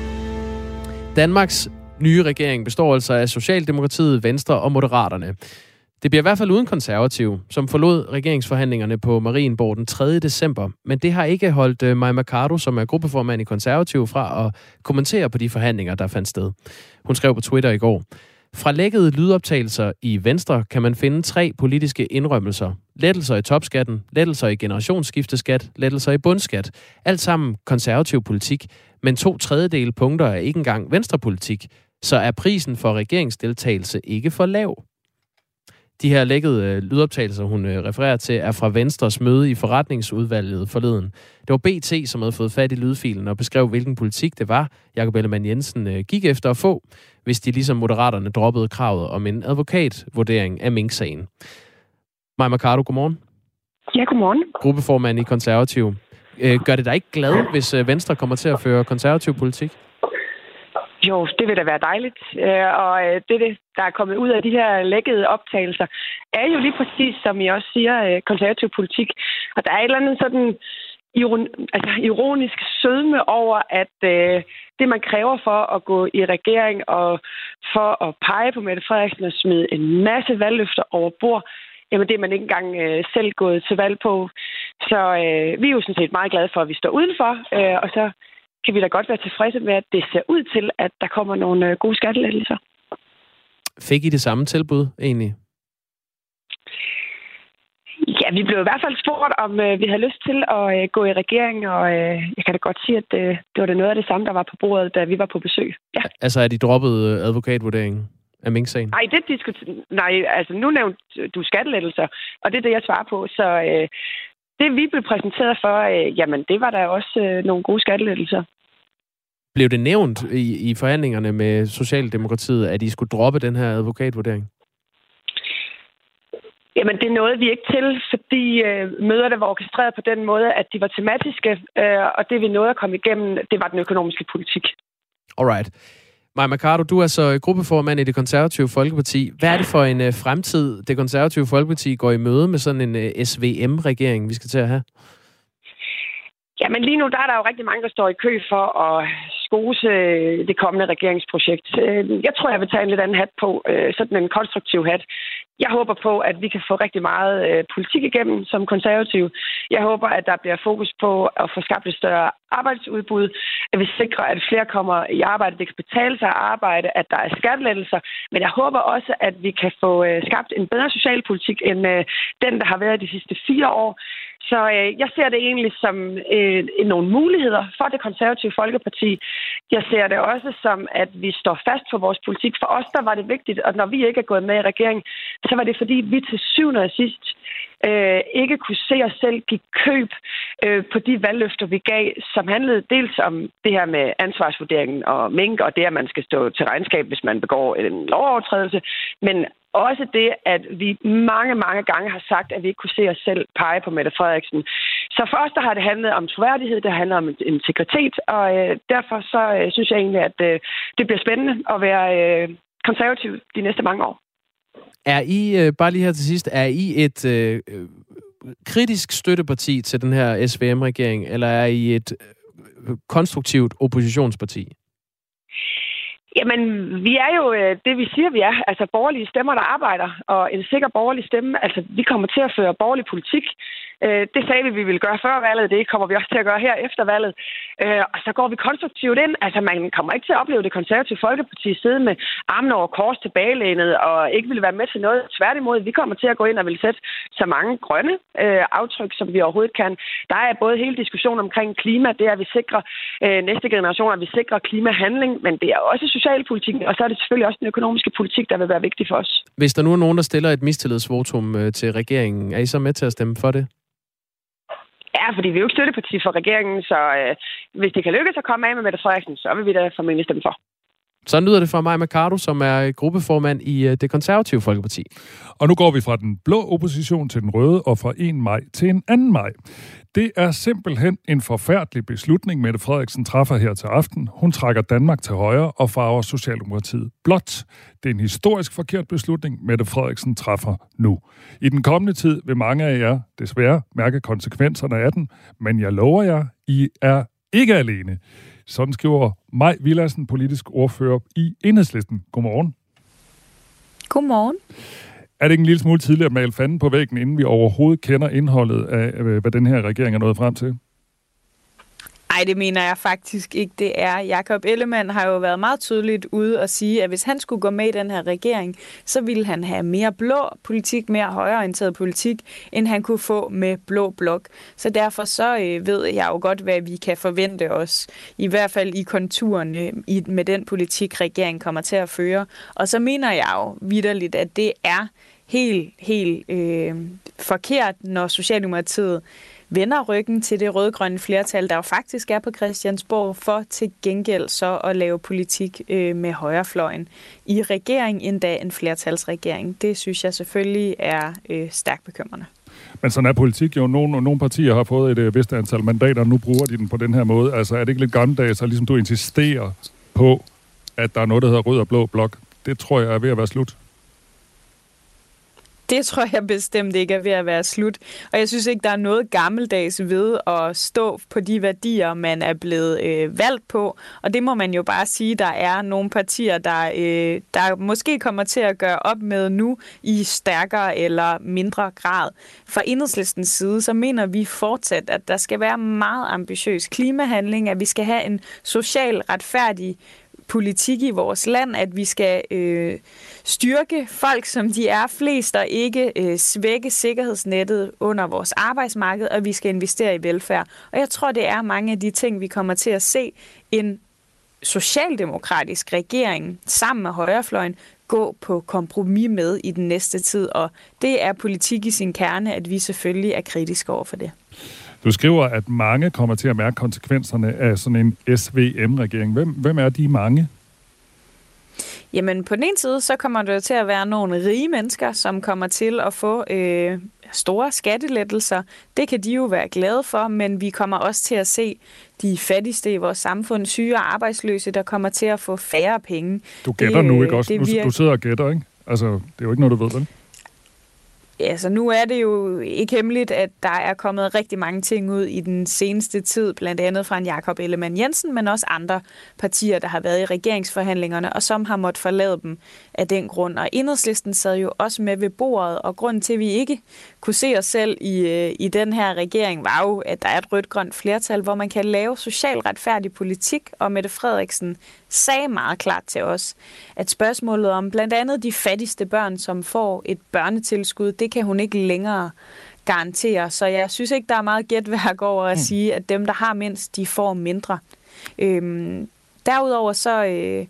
Danmarks nye regering består altså af Socialdemokratiet, Venstre og Moderaterne. Det bliver i hvert fald uden konservativ, som forlod regeringsforhandlingerne på Marienborg den 3. december. Men det har ikke holdt uh, Maja Mercado, som er gruppeformand i konservativ, fra at kommentere på de forhandlinger, der fandt sted. Hun skrev på Twitter i går. Fra lækkede lydoptagelser i Venstre kan man finde tre politiske indrømmelser. Lettelser i topskatten, lettelser i generationsskifteskat, lettelser i bundskat. Alt sammen konservativ politik, men to tredjedele punkter er ikke engang venstrepolitik. Så er prisen for regeringsdeltagelse ikke for lav. De her lækkede øh, lydoptagelser, hun øh, refererer til, er fra Venstres møde i forretningsudvalget forleden. Det var BT, som havde fået fat i lydfilen og beskrev, hvilken politik det var, Jakob Ellemann Jensen øh, gik efter at få, hvis de ligesom moderaterne droppede kravet om en advokatvurdering af Mink-sagen. Maja Mercado, godmorgen. Ja, godmorgen. Gruppeformand i Konservativ. Gør det dig ikke glad, hvis Venstre kommer til at føre konservativ politik? Jo, det vil da være dejligt. Øh, og øh, det, der er kommet ud af de her lækkede optagelser, er jo lige præcis, som I også siger, øh, konservativ politik. Og der er et eller andet sådan iron, altså ironisk sødme over, at øh, det, man kræver for at gå i regering og for at pege på Mette Frederiksen og smide en masse valgløfter over bord, jamen det er man ikke engang øh, selv gået til valg på. Så øh, vi er jo sådan set meget glade for, at vi står udenfor, øh, og så kan vi da godt være tilfredse med, at det ser ud til, at der kommer nogle øh, gode skattelettelser. Fik I det samme tilbud egentlig? Ja, vi blev i hvert fald spurgt, om øh, vi havde lyst til at øh, gå i regering, og øh, jeg kan da godt sige, at øh, det var det noget af det samme, der var på bordet, da vi var på besøg. Ja. Altså, er de droppet øh, advokatvurderingen af Mink-sagen? Nej, det diskuter... Nej, altså nu nævnte du skattelettelser, og det er det, jeg svarer på. Så øh, det, vi blev præsenteret for, øh, jamen, det var der også øh, nogle gode skattelettelser. Blev det nævnt i, i forhandlingerne med Socialdemokratiet, at I skulle droppe den her advokatvurdering? Jamen, det nåede vi ikke til, fordi øh, møderne var orkestreret på den måde, at de var tematiske, øh, og det vi nåede at komme igennem, det var den økonomiske politik. Alright. Maja Mercado, du er så gruppeformand i det konservative Folkeparti. Hvad er det for en øh, fremtid, det konservative Folkeparti går i møde med sådan en øh, SVM-regering, vi skal til at have? Jamen lige nu der er der jo rigtig mange, der står i kø for at skose øh, det kommende regeringsprojekt. Øh, jeg tror, jeg vil tage en lidt anden hat på, øh, sådan en konstruktiv hat. Jeg håber på, at vi kan få rigtig meget politik igennem som konservativ. Jeg håber, at der bliver fokus på at få skabt et større arbejdsudbud, at vi sikrer, at flere kommer i arbejde, det kan betale sig at arbejde, at der er skattelettelser. Men jeg håber også, at vi kan få skabt en bedre socialpolitik end den, der har været de sidste fire år. Så øh, jeg ser det egentlig som øh, nogle muligheder for det konservative Folkeparti. Jeg ser det også som, at vi står fast på vores politik. For os der var det vigtigt, og når vi ikke er gået med i regeringen, så var det fordi, vi til syvende og sidst øh, ikke kunne se os selv give køb øh, på de valgløfter, vi gav, som handlede dels om det her med ansvarsvurderingen og mink, og det, at man skal stå til regnskab, hvis man begår en lovovertrædelse, men også det, at vi mange, mange gange har sagt, at vi ikke kunne se os selv pege på Mette Frederiksen. Så for os, der har det handlet om troværdighed, det handler om integritet, og øh, derfor så øh, synes jeg egentlig, at øh, det bliver spændende at være øh, konservativ de næste mange år. Er I, øh, bare lige her til sidst, er I et øh, øh kritisk støtteparti til den her SVM-regering, eller er I et øh, konstruktivt oppositionsparti? Jamen, vi er jo øh, det, vi siger, vi er. Altså borgerlige stemmer, der arbejder. Og en sikker borgerlig stemme. Altså, vi kommer til at føre borgerlig politik. Øh, det sagde vi, vi ville gøre før valget. Det kommer vi også til at gøre her efter valget. Øh, og så går vi konstruktivt ind. Altså, man kommer ikke til at opleve det konservative Folkeparti sidde med armen over kors tilbagelænet og ikke vil være med til noget. Tværtimod, vi kommer til at gå ind og vil sætte så mange grønne øh, aftryk, som vi overhovedet kan. Der er både hele diskussionen omkring klima, det er, at vi sikrer øh, næste generation, at vi sikrer klimahandling, men det er også socialpolitikken, og så er det selvfølgelig også den økonomiske politik, der vil være vigtig for os. Hvis der nu er nogen, der stiller et mistillidsvotum øh, til regeringen, er I så med til at stemme for det? Ja, fordi vi er jo ikke støtteparti for regeringen, så øh, hvis det kan lykkes at komme af med Mette Frederiksen, så vil vi da formentlig stemme for. Så lyder det fra Maja Mercado, som er gruppeformand i øh, det konservative Folkeparti. Og nu går vi fra den blå opposition til den røde, og fra 1 maj til en 2. maj. Det er simpelthen en forfærdelig beslutning, Mette Frederiksen træffer her til aften. Hun trækker Danmark til højre og farver Socialdemokratiet blot. Det er en historisk forkert beslutning, Mette Frederiksen træffer nu. I den kommende tid vil mange af jer desværre mærke konsekvenserne af den, men jeg lover jer, I er ikke alene. Sådan skriver Maj Villadsen, politisk ordfører i Enhedslisten. Godmorgen. Godmorgen. Er det ikke en lille smule tidligt at male fanden på væggen, inden vi overhovedet kender indholdet af, hvad den her regering er nået frem til? Nej, det mener jeg faktisk ikke, det er. Jakob Ellemann har jo været meget tydeligt ude og sige, at hvis han skulle gå med i den her regering, så ville han have mere blå politik, mere højreorienteret politik, end han kunne få med blå blok. Så derfor så øh, ved jeg jo godt, hvad vi kan forvente os, i hvert fald i konturen øh, i, med den politik, regeringen kommer til at føre. Og så mener jeg jo vidderligt, at det er helt, helt øh, forkert, når Socialdemokratiet vender ryggen til det rødgrønne flertal, der jo faktisk er på Christiansborg, for til gengæld så at lave politik øh, med højrefløjen i regering, endda en flertalsregering. Det synes jeg selvfølgelig er øh, stærkt bekymrende. Men sådan er politik jo. Nogle, nogle partier har fået et øh, vist antal mandater, og nu bruger de den på den her måde. Altså er det ikke lidt gammeldags, at ligesom du insisterer på, at der er noget, der hedder rød og blå blok? Det tror jeg er ved at være slut. Det tror jeg bestemt ikke er ved at være slut. Og jeg synes ikke, der er noget gammeldags ved at stå på de værdier, man er blevet øh, valgt på. Og det må man jo bare sige, der er nogle partier, der, øh, der måske kommer til at gøre op med nu i stærkere eller mindre grad. Fra enhedslistens side, så mener vi fortsat, at der skal være meget ambitiøs klimahandling, at vi skal have en social retfærdig politik i vores land, at vi skal øh, styrke folk, som de er flest, og ikke øh, svække sikkerhedsnettet under vores arbejdsmarked, og vi skal investere i velfærd. Og jeg tror, det er mange af de ting, vi kommer til at se en socialdemokratisk regering sammen med højrefløjen gå på kompromis med i den næste tid, og det er politik i sin kerne, at vi selvfølgelig er kritiske over for det. Du skriver, at mange kommer til at mærke konsekvenserne af sådan en SVM-regering. Hvem, hvem er de mange? Jamen, på den ene side, så kommer der til at være nogle rige mennesker, som kommer til at få øh, store skattelettelser. Det kan de jo være glade for, men vi kommer også til at se de fattigste i vores samfund, syge og arbejdsløse, der kommer til at få færre penge. Du gætter det, nu ikke også? Det, du, du sidder og gætter, ikke? Altså, det er jo ikke noget, du ved, vel? Ja, så nu er det jo ikke hemmeligt, at der er kommet rigtig mange ting ud i den seneste tid, blandt andet fra en Jakob Ellemann Jensen, men også andre partier, der har været i regeringsforhandlingerne, og som har måttet forlade dem af den grund. Og enhedslisten sad jo også med ved bordet, og grunden til, at vi ikke kunne se os selv i, øh, i den her regering, var jo, at der er et rødt-grønt flertal, hvor man kan lave social retfærdig politik, og Mette Frederiksen sagde meget klart til os, at spørgsmålet om blandt andet de fattigste børn, som får et børnetilskud, det kan hun ikke længere garantere. Så jeg synes ikke, der er meget gætværk over at mm. sige, at dem, der har mindst, de får mindre. Øhm, derudover så... Øh,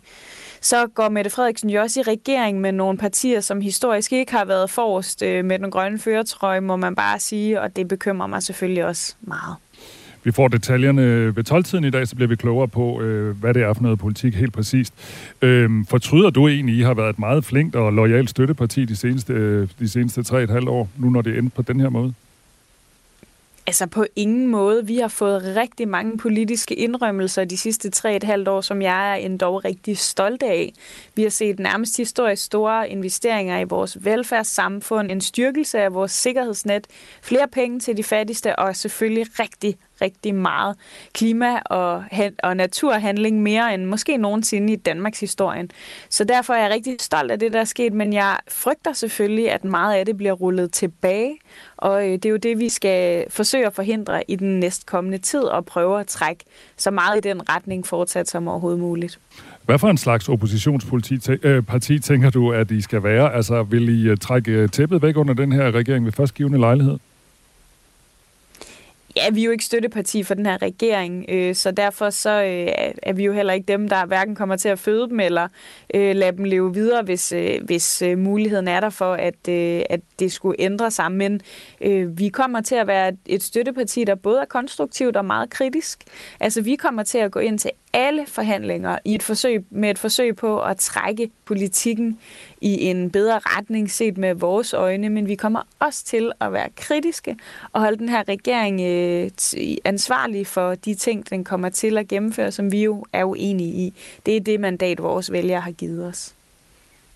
så går Mette Frederiksen jo også i regering med nogle partier, som historisk ikke har været forrest øh, med den grønne føretrøje, må man bare sige, og det bekymrer mig selvfølgelig også meget. Vi får detaljerne ved 12-tiden i dag, så bliver vi klogere på, øh, hvad det er for noget politik helt præcist. Øh, fortryder du egentlig, I har været et meget flinkt og lojalt støtteparti de seneste, øh, de seneste 3,5 år, nu når det endte på den her måde? Altså på ingen måde. Vi har fået rigtig mange politiske indrømmelser de sidste tre et halvt år, som jeg er endda rigtig stolt af. Vi har set nærmest historisk store investeringer i vores velfærdssamfund, en styrkelse af vores sikkerhedsnet, flere penge til de fattigste og selvfølgelig rigtig, rigtig meget klima- og, og naturhandling mere end måske nogensinde i Danmarks historien. Så derfor er jeg rigtig stolt af det, der er sket, men jeg frygter selvfølgelig, at meget af det bliver rullet tilbage, og øh, det er jo det, vi skal forsøge at forhindre i den næstkommende tid og prøve at trække så meget i den retning fortsat som overhovedet muligt. Hvad for en slags oppositionsparti øh, parti, tænker du, at I skal være? Altså, vil I øh, trække tæppet væk under den her regering ved førstgivende lejlighed? Ja, vi er jo ikke støtteparti for den her regering, øh, så derfor så øh, er vi jo heller ikke dem, der hverken kommer til at føde dem eller øh, lade dem leve videre, hvis, øh, hvis øh, muligheden er der for, at, øh, at det skulle ændre sig. Men øh, vi kommer til at være et støtteparti, der både er konstruktivt og meget kritisk. Altså, vi kommer til at gå ind til alle forhandlinger i et forsøg, med et forsøg på at trække politikken i en bedre retning set med vores øjne, men vi kommer også til at være kritiske og holde den her regering øh, ansvarlig for de ting, den kommer til at gennemføre, som vi jo er uenige i. Det er det mandat, vores vælgere har givet os.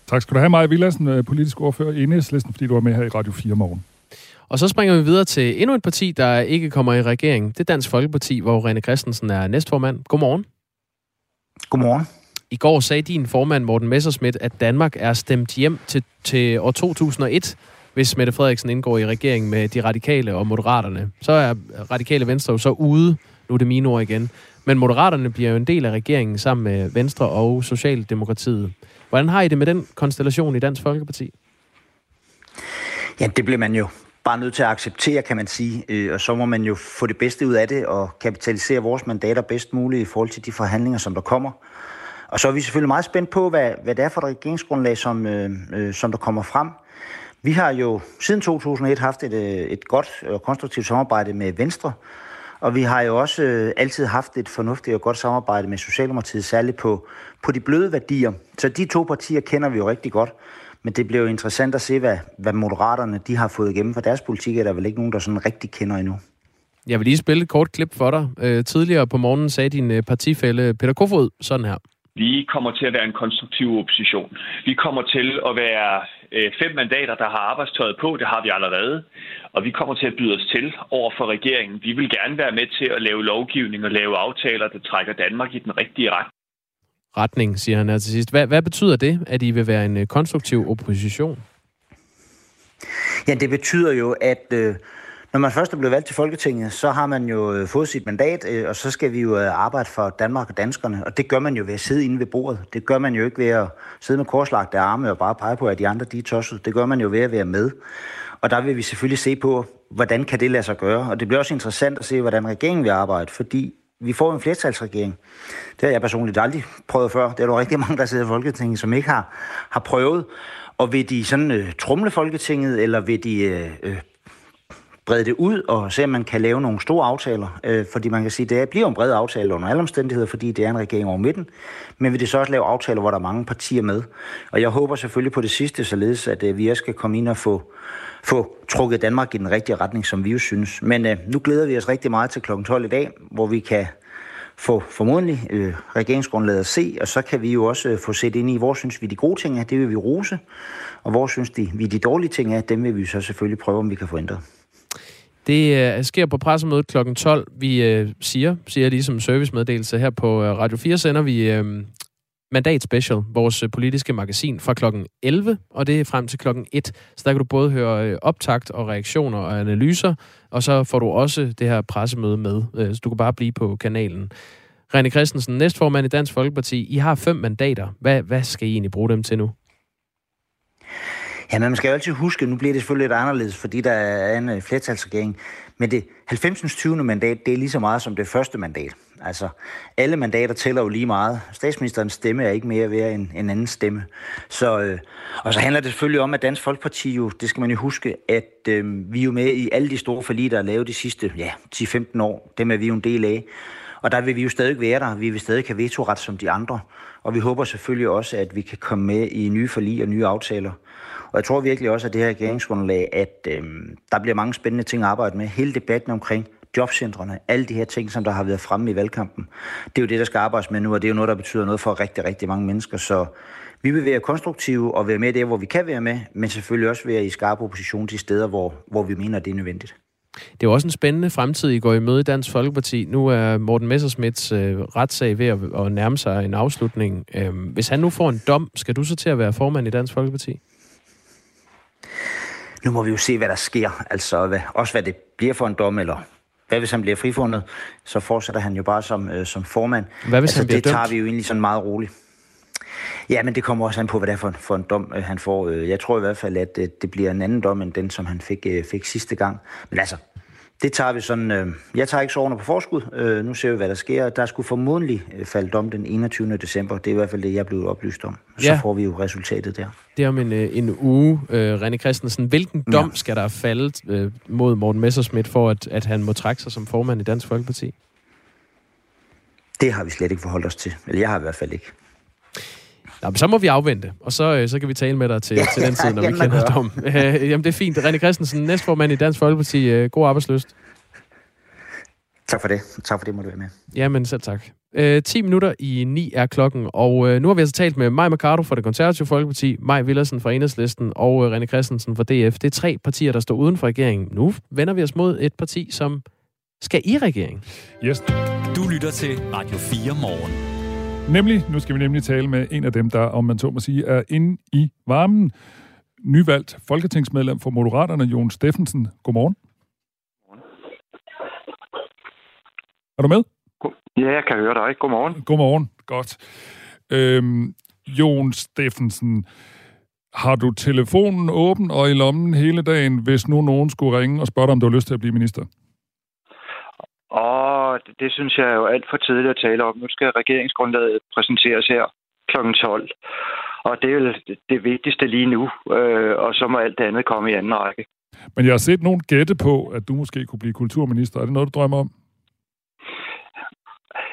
Tak skal du have, Maja Villadsen, øh, politisk ordfører i Enhedslisten, fordi du var med her i Radio 4 morgen. Og så springer vi videre til endnu et parti, der ikke kommer i regering. Det er Dansk Folkeparti, hvor René Christensen er næstformand. Godmorgen. Godmorgen. I går sagde din formand, Morten Messerschmidt, at Danmark er stemt hjem til, til år 2001, hvis Mette Frederiksen indgår i regeringen med de radikale og moderaterne. Så er radikale venstre jo så ude, nu er det mine ord igen. Men moderaterne bliver jo en del af regeringen sammen med Venstre og Socialdemokratiet. Hvordan har I det med den konstellation i Dansk Folkeparti? Ja, det bliver man jo bare nødt til at acceptere, kan man sige. Øh, og så må man jo få det bedste ud af det og kapitalisere vores mandater bedst muligt i forhold til de forhandlinger, som der kommer. Og så er vi selvfølgelig meget spændt på, hvad, hvad det er for et regeringsgrundlag, som, øh, øh som der kommer frem. Vi har jo siden 2001 haft et, øh, et godt og konstruktivt samarbejde med Venstre, og vi har jo også øh, altid haft et fornuftigt og godt samarbejde med Socialdemokratiet, særligt på, på de bløde værdier. Så de to partier kender vi jo rigtig godt. Men det bliver jo interessant at se, hvad, hvad moderaterne de har fået igennem, for deres politik er der vel ikke nogen, der sådan rigtig kender endnu. Jeg vil lige spille et kort klip for dig. Øh, tidligere på morgenen sagde din partifælle Peter Kofod sådan her. Vi kommer til at være en konstruktiv opposition. Vi kommer til at være øh, fem mandater, der har arbejdstøjet på. Det har vi allerede. Og vi kommer til at byde os til over for regeringen. Vi vil gerne være med til at lave lovgivning og lave aftaler, der trækker Danmark i den rigtige retning. Retning, siger han her til sidst. Hvad, hvad betyder det, at I vil være en øh, konstruktiv opposition? Ja, det betyder jo, at øh, når man først er blevet valgt til Folketinget, så har man jo øh, fået sit mandat, øh, og så skal vi jo øh, arbejde for Danmark og danskerne. Og det gør man jo ved at sidde inde ved bordet. Det gør man jo ikke ved at sidde med korslagte arme og bare pege på, at de andre de er tosset. Det gør man jo ved at være med. Og der vil vi selvfølgelig se på, hvordan kan det lade sig gøre. Og det bliver også interessant at se, hvordan regeringen vil arbejde, fordi vi får en flertalsregering. Det har jeg personligt aldrig prøvet før. Det er der rigtig mange, der sidder i Folketinget, som ikke har, har prøvet. Og vil de sådan øh, trumle Folketinget, eller vil de øh, øh brede det ud og se, om man kan lave nogle store aftaler. Øh, fordi man kan sige, at det bliver en bred aftale under alle omstændigheder, fordi det er en regering over midten. Men vil det så også lave aftaler, hvor der er mange partier med. Og jeg håber selvfølgelig på det sidste, således at øh, vi også skal komme ind og få, få trukket Danmark i den rigtige retning, som vi jo synes. Men øh, nu glæder vi os rigtig meget til kl. 12 i dag, hvor vi kan få formodentlig øh, regeringsgrundlaget at se, og så kan vi jo også øh, få set ind i, hvor synes vi de gode ting er, det vil vi rose, og hvor synes de, vi de dårlige ting er, dem vil vi så selvfølgelig prøve, om vi kan få ændret. Det øh, sker på pressemødet kl. 12. Vi øh, siger, siger lige som servicemeddelelse her på øh, Radio 4, sender vi øh, Mandat Special, vores øh, politiske magasin, fra kl. 11, og det er frem til kl. 1. Så der kan du både høre øh, optakt og reaktioner og analyser, og så får du også det her pressemøde med, øh, så du kan bare blive på kanalen. René Christensen, næstformand i Dansk Folkeparti, I har fem mandater. Hvad, hvad skal I egentlig bruge dem til nu? Ja, men man skal jo altid huske, nu bliver det selvfølgelig lidt anderledes, fordi der er en flertalsregering. Men det 90. 20. mandat, det er lige så meget som det første mandat. Altså, alle mandater tæller jo lige meget. Statsministerens stemme er ikke mere værd end en anden stemme. Så, øh, og så handler det selvfølgelig om, at Dansk Folkeparti jo, det skal man jo huske, at øh, vi er jo med i alle de store forlig, der er lavet de sidste ja, 10-15 år. Dem er vi jo en del af. Og der vil vi jo stadig være der. Vi vil stadig have vetoret som de andre. Og vi håber selvfølgelig også, at vi kan komme med i nye forlig og nye aftaler. Og jeg tror virkelig også, at det her regeringsgrundlag, at øh, der bliver mange spændende ting at arbejde med. Hele debatten omkring jobcentrene, alle de her ting, som der har været fremme i valgkampen, det er jo det, der skal arbejdes med nu, og det er jo noget, der betyder noget for rigtig, rigtig mange mennesker. Så vi vil være konstruktive og være med der, hvor vi kan være med, men selvfølgelig også være i skarp opposition til steder, hvor, hvor vi mener, det er nødvendigt. Det er jo også en spændende fremtid, I går i møde i Dansk Folkeparti. Nu er Morten Messersmiths øh, retssag ved at, at nærme sig en afslutning. Øhm, hvis han nu får en dom, skal du så til at være formand i Dansk Folkeparti? Nu må vi jo se, hvad der sker. Altså hvad, også hvad det bliver for en dom, eller hvad hvis han bliver frifundet, så fortsætter han jo bare som, øh, som formand. Hvad hvis altså, han bliver det dømt? tager vi jo egentlig sådan meget roligt. Ja, men det kommer også an på, hvad det er for, en- for en dom, øh, han får. Øh, Jeg tror i hvert fald, at øh, det bliver en anden dom, end den, som han fik, øh, fik sidste gang. Men altså, det tager vi sådan... Øh, jeg tager ikke sårene på forskud. Øh, nu ser vi, hvad der sker. Der skulle formodentlig øh, falde dom den 21. december. Det er i hvert fald det, jeg blev oplyst om. Så Ja. får vi jo resultatet der. Det er om en, øh, en uge, øh, René Christensen. Hvilken dom Ja. skal der falde øh, mod Morten Messersmith for, at, at han må trække sig som formand i Dansk Folkeparti? Det har vi slet ikke forholdt os til. Eller jeg har i hvert fald ikke. Nå, men så må vi afvente, og så, øh, så kan vi tale med dig til, Ja, til den tid, når vi kender hør. dom. Øh, jamen, det er fint. René Christensen, næstformand i Dansk Folkeparti. Øh, god arbejdsløst. Tak for det. Tak for det, må du være med. Jamen, selv tak. Øh, 10 minutter i 9 er klokken, og øh, nu har vi altså talt med Maj Mercado fra det konservative Folkeparti, Maj Villersen fra Enhedslisten og øh, René Christensen fra DF. Det er tre partier, der står uden for regeringen. Nu vender vi os mod et parti, som skal i regering. Yes. Du lytter til Radio 4 morgen. Nemlig, nu skal vi nemlig tale med en af dem, der, om man så må sige, er inde i varmen. Nyvalgt folketingsmedlem for Moderaterne, Jon Steffensen. Godmorgen. Er du med? Ja, jeg kan høre dig. Godmorgen. Godmorgen. Godt. Øhm, Jon Steffensen, har du telefonen åben og i lommen hele dagen, hvis nu nogen skulle ringe og spørge dig, om du har lyst til at blive minister? Og det, det synes jeg er jo alt for tidligt at tale om. Nu skal regeringsgrundlaget præsenteres her kl. 12. Og det er jo det, vigtigste lige nu, øh, og så må alt det andet komme i anden række. Men jeg har set nogen gætte på, at du måske kunne blive kulturminister. Er det noget, du drømmer om?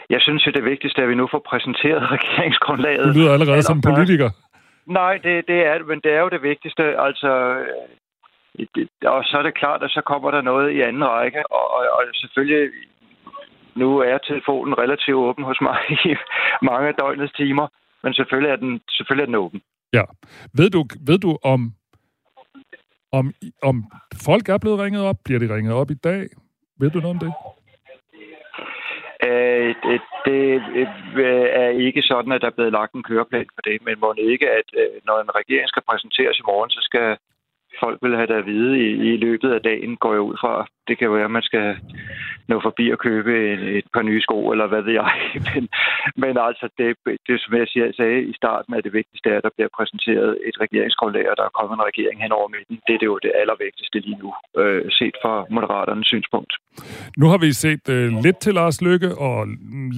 Jeg synes jo, det vigtigste er, at vi nu får præsenteret regeringsgrundlaget. Du lyder allerede som politiker. Nej, det, det er det, men det er jo det vigtigste. Altså, det, og så er det klart, at så kommer der noget i anden række, og, og, og selvfølgelig, nu er telefonen relativt åben hos mig i mange af døgnets timer, men selvfølgelig er den, selvfølgelig er den åben. Ja. Ved du, ved du om, om, om folk er blevet ringet op? Bliver de ringet op i dag? Ved du noget om det? Øh, det, det øh, er ikke sådan, at der er blevet lagt en køreplan for det, men må ikke, at øh, når en regering skal præsenteres i morgen, så skal folk vil have det at vide i, i løbet af dagen, går jeg ud fra. Det kan jo være, at man skal nå forbi og købe et, et par nye sko, eller hvad ved jeg. Men, men altså, det, det som jeg sagde i starten, at det vigtigste er, at der bliver præsenteret et regeringsgrundlag, og der er kommet en regering hen over midten. Det er det jo det allervigtigste lige nu, øh, set fra Moderaternes synspunkt. Nu har vi set øh, lidt til Lars Lykke og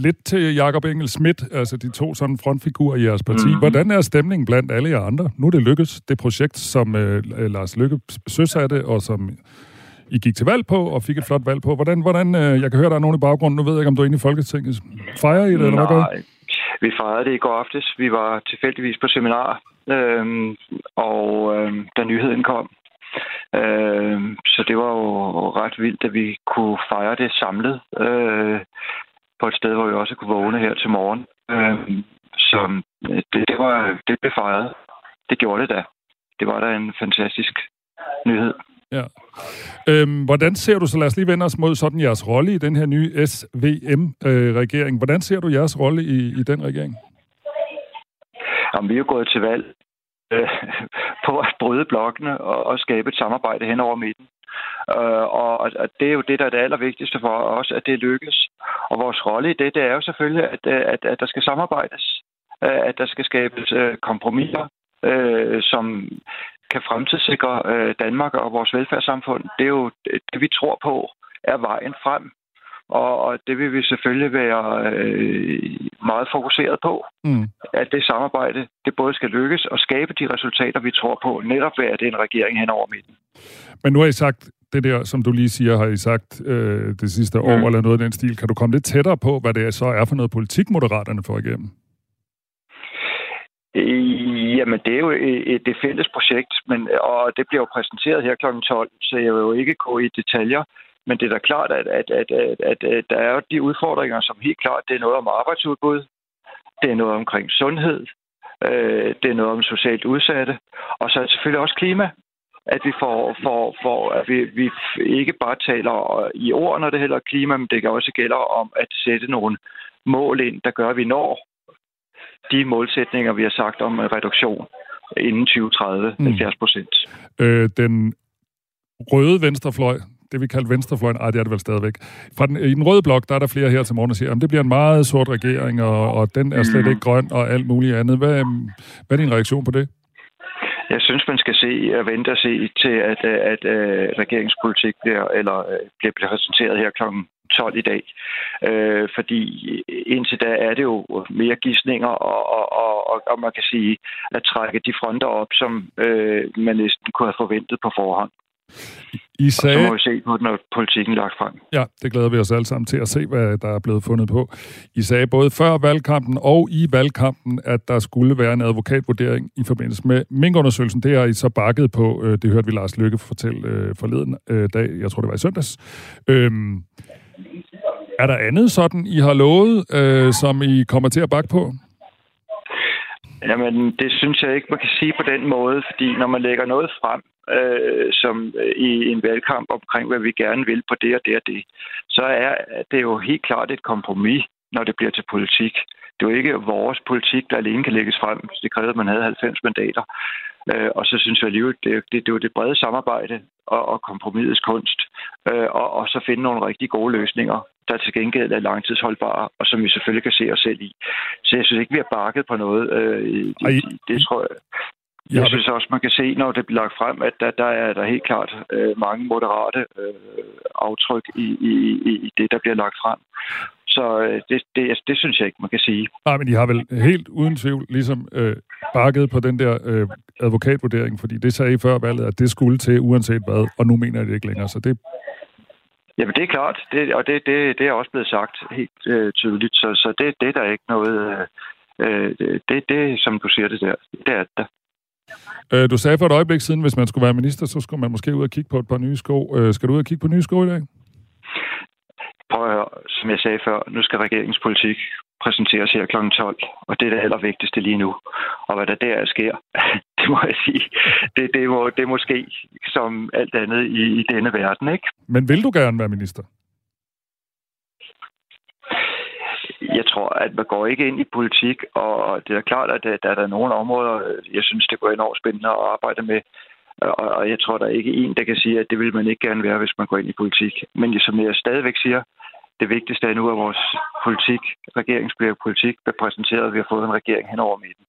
lidt til Jakob Engel Schmidt, altså de to sådan frontfigurer i jeres parti. Mhm. Mm-hmm. Hvordan er stemningen blandt alle jer andre? Nu er det lykkes, det projekt, som øh, Lars Lykke søsatte, og som i gik til valg på, og fik et flot valg på. Hvordan, hvordan øh, jeg kan høre, der er nogen i baggrunden, nu ved jeg ikke, om du er inde i Folketinget. Fejrer I det, eller hvad gør I? Nej, vi fejrede det i går aftes. Vi var tilfældigvis på seminar, øhm, og øhm, da nyheden kom. Øhm, så det var jo ret vildt, at vi kunne fejre det samlet øh, på et sted, hvor vi også kunne vågne her til morgen. Øhm, så øh, det, det, var, det blev fejret. Det gjorde det da. Det var da en fantastisk nyhed. Ja. Øhm, hvordan ser du, så lad os lige vende os mod sådan jeres rolle i den her nye SVM-regering. Øh, hvordan ser du jeres rolle i, i den regering? Jamen, vi er jo gået til valg øh, på at bryde blokkene og, og skabe et samarbejde hen over midten. Øh, og, og det er jo det, der er det allervigtigste for os, at det lykkes. Og vores rolle i det, det er jo selvfølgelig, at, øh, at, at der skal samarbejdes. Øh, at der skal skabes øh, kompromiser, øh, som kan fremtidssikre øh, Danmark og vores velfærdssamfund. Det er jo det, vi tror på, er vejen frem. Og, og det vil vi selvfølgelig være øh, meget fokuseret på Mm. at det samarbejde, det både skal lykkes og skabe de resultater, vi tror på, netop ved, at det er en regering hen over midten. Men nu har I sagt, det der, som du lige siger, har I sagt øh, det sidste år, Mm. eller noget af den stil. Kan du komme lidt tættere på, hvad det så er for noget politik, Moderaterne får igennem? Øh, jamen, det er jo øh, øh, et, et, fælles projekt, men, og det bliver jo præsenteret her kl. 12, så jeg vil jo ikke gå i detaljer. Men det er da klart, at, at, at, at, at, at der er jo de udfordringer, som helt klart, det er noget om arbejdsudbud, det er noget omkring sundhed, øh, det er noget om socialt udsatte, og så er det selvfølgelig også klima. at vi får, får, får at vi, vi ikke bare taler i ord, når det hedder klima, men det kan også gælde om at sætte nogle mål ind, der gør, at vi når de målsætninger, vi har sagt om reduktion inden 2030, mm. 70 procent. Øh, den røde venstrefløj, det vi kalder venstrefløjen, ej, det er det vel stadigvæk. Fra den, I den røde blok, der er der flere her til morgen, der siger, at det bliver en meget sort regering, og, og den er slet mm. ikke grøn og alt muligt andet. Hvad, hvad er din reaktion på det? Jeg synes, man skal se og vente og se til, at, at, at, at regeringspolitik bliver, eller, bliver præsenteret her kl. 12 i dag. Øh, fordi indtil da er det jo mere gissninger, og, og, og, og man kan sige at trække de fronter op, som øh, man næsten kunne have forventet på forhånd. I sagde... Og så må vi se på, når politikken lagt frem. Ja, det glæder vi os alle sammen til at se, hvad der er blevet fundet på. I sagde både før valgkampen og i valgkampen, at der skulle være en advokatvurdering i forbindelse med minkundersøgelsen. Det har I så bakket på. Øh, det hørte vi Lars Lykke fortælle øh, forleden øh, dag. Jeg tror, det var i søndags. Øhm, er der andet sådan, I har lovet, øh, som I kommer til at bakke på? Jamen, det synes jeg ikke, man kan sige på den måde, fordi når man lægger noget frem, øh, som øh, i en valgkamp omkring, hvad vi gerne vil på det og det og det, så er det jo helt klart et kompromis, når det bliver til politik. Det er jo ikke vores politik, der alene kan lægges frem. Det krævede, at man havde 90 mandater. Øh, og så synes jeg alligevel, det, det, det er jo det brede samarbejde og, og kompromisets kunst, øh, og, og så finde nogle rigtig gode løsninger, der til gengæld er langtidsholdbare, og som vi selvfølgelig kan se os selv i. Så jeg synes ikke, vi har bakket på noget. Øh, det, det tror jeg. Jeg synes også, man kan se, når det bliver lagt frem, at der, der er der helt klart øh, mange moderate øh, aftryk i, i, i det, der bliver lagt frem. Så øh, det, det, det synes jeg ikke, man kan sige. Nej, men I har vel helt uden tvivl ligesom øh, bakket på den der øh, advokatvurdering, fordi det sagde I før valget, at det skulle til uanset hvad, og nu mener jeg det ikke længere. Så det Jamen, det er klart, det, og det, det, det er også blevet sagt helt øh, tydeligt, så, så det, det er der ikke noget... Øh, det, det, som du siger det der, det er der. Øh, du sagde for et øjeblik siden, hvis man skulle være minister, så skulle man måske ud og kigge på et par nye sko. Øh, skal du ud og kigge på nye sko i dag? Prøv at høre, som jeg sagde før, nu skal regeringspolitik præsenteres her kl. 12, og det er det allervigtigste lige nu. Og hvad der der sker, det må jeg sige, det, det, må, det må ske som alt andet i, i denne verden, ikke? Men vil du gerne være minister? jeg tror, at man går ikke ind i politik, og det er klart, at der, der er nogle områder, jeg synes, det går enormt spændende at arbejde med. Og jeg tror, der er ikke en, der kan sige, at det vil man ikke gerne være, hvis man går ind i politik. Men som jeg stadigvæk siger, det vigtigste er nu, at vores politik, regeringspolitik, bliver præsenteret, at vi har fået en regering hen over midten.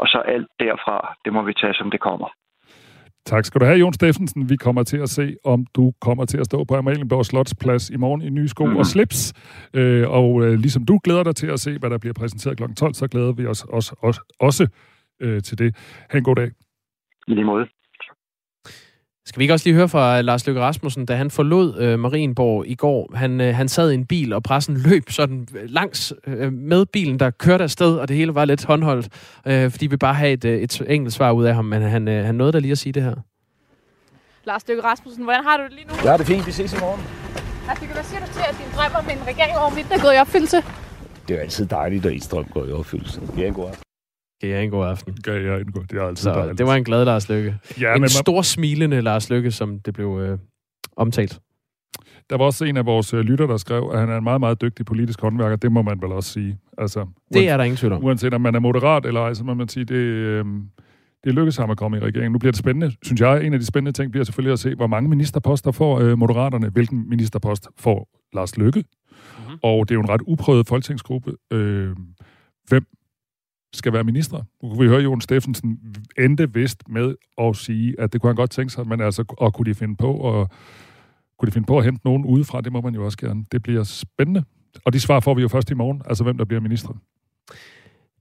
Og så alt derfra, det må vi tage, som det kommer. Tak skal du have, Jon Steffensen. Vi kommer til at se, om du kommer til at stå på Amalienborg Slotsplads i morgen i nye sko mm. og slips. Øh, og øh, ligesom du glæder dig til at se, hvad der bliver præsenteret kl. 12, så glæder vi os også, også, også øh, til det. Ha' en god dag. I lige måde. Skal vi ikke også lige høre fra Lars Løkke Rasmussen, da han forlod øh, Marienborg i går? Han, øh, han sad i en bil, og pressen løb sådan langs øh, med bilen, der kørte afsted, og det hele var lidt håndholdt, øh, fordi vi bare have et, øh, et enkelt svar ud af ham, men han, øh, han nåede da lige at sige det her. Lars Løkke Rasmussen, hvordan har du det lige nu? Ja, det er fint. Vi ses i morgen. Lars Løkke, hvad siger du til, at din drøm om en regering over midten er gået i opfyldelse? Det er jo altid dejligt, at ens drøm går i opfyldelse. Det er en god aften. Kan jeg en god aften? Kan jeg en god Det er altid Så dejligt. det var en glad Lars Lykke. Ja, en men stor smilende Lars Lykke, som det blev øh, omtalt. Der var også en af vores øh, lytter, der skrev, at han er en meget, meget dygtig politisk håndværker. Det må man vel også sige. Altså, det er der ingen tvivl om. Uanset om man er moderat eller ej, så må man sige, det, øh, det lykkes ham at komme i regeringen. Nu bliver det spændende, synes jeg. En af de spændende ting bliver selvfølgelig at se, hvor mange ministerposter får øh, moderaterne. Hvilken ministerpost får Lars Lykke? Mm-hmm. Og det er jo en ret uprøvet folketingsgruppe. Øh, hvem skal være minister. Nu kunne vi høre, at Jon Steffensen endte vist med at sige, at det kunne han godt tænke sig, men altså, og kunne de finde på, og kunne de finde på at hente nogen udefra, det må man jo også gerne. Det bliver spændende. Og de svar får vi jo først i morgen, altså hvem der bliver minister.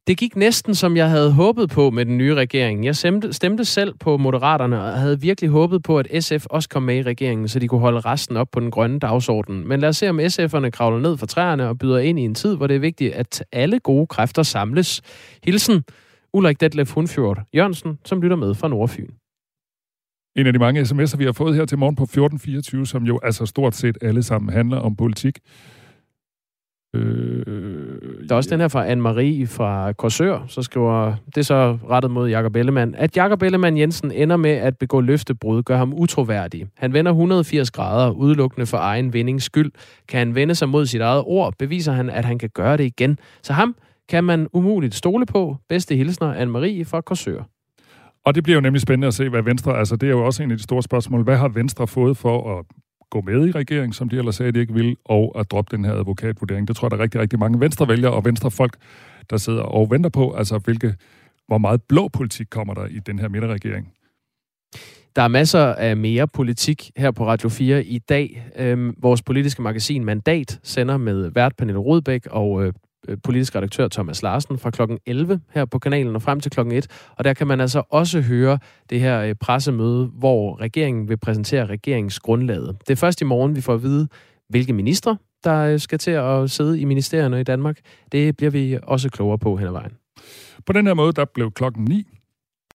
Det gik næsten, som jeg havde håbet på med den nye regering. Jeg stemte, stemte selv på Moderaterne, og havde virkelig håbet på, at SF også kom med i regeringen, så de kunne holde resten op på den grønne dagsorden. Men lad os se, om SF'erne kravler ned fra træerne og byder ind i en tid, hvor det er vigtigt, at alle gode kræfter samles. Hilsen, Ulrik Detlef Hundfjord Jørgensen, som lytter med fra Nordfyn. En af de mange sms'er, vi har fået her til morgen på 1424, som jo altså stort set alle sammen handler om politik. Øh, Der er også den her fra Anne-Marie fra Korsør, så skriver, det er så rettet mod Jakob Ellemann, at Jakob Ellemann Jensen ender med at begå løftebrud, gør ham utroværdig. Han vender 180 grader, udelukkende for egen vindings skyld. Kan han vende sig mod sit eget ord, beviser han, at han kan gøre det igen. Så ham kan man umuligt stole på. Bedste hilsner, Anne-Marie fra Korsør. Og det bliver jo nemlig spændende at se, hvad Venstre... Altså, det er jo også en af de store spørgsmål. Hvad har Venstre fået for at gå med i regeringen, som de ellers sagde, de ikke ville, og at droppe den her advokatvurdering. Det tror jeg, der er rigtig, rigtig mange venstrevælgere og venstrefolk, der sidder og venter på, altså hvilke, hvor meget blå politik kommer der i den her midterregering. Der er masser af mere politik her på Radio 4 i dag. Øhm, vores politiske magasin Mandat sender med vært Pernille Rodbæk og Øh, Øh, politisk redaktør Thomas Larsen fra klokken 11 her på kanalen og frem til klokken 1. Og der kan man altså også høre det her øh, pressemøde, hvor regeringen vil præsentere regeringsgrundlaget. Det er først i morgen, vi får at vide, hvilke ministre, der øh, skal til at sidde i ministerierne i Danmark. Det bliver vi også klogere på hen ad vejen. På den her måde, der blev klokken 9.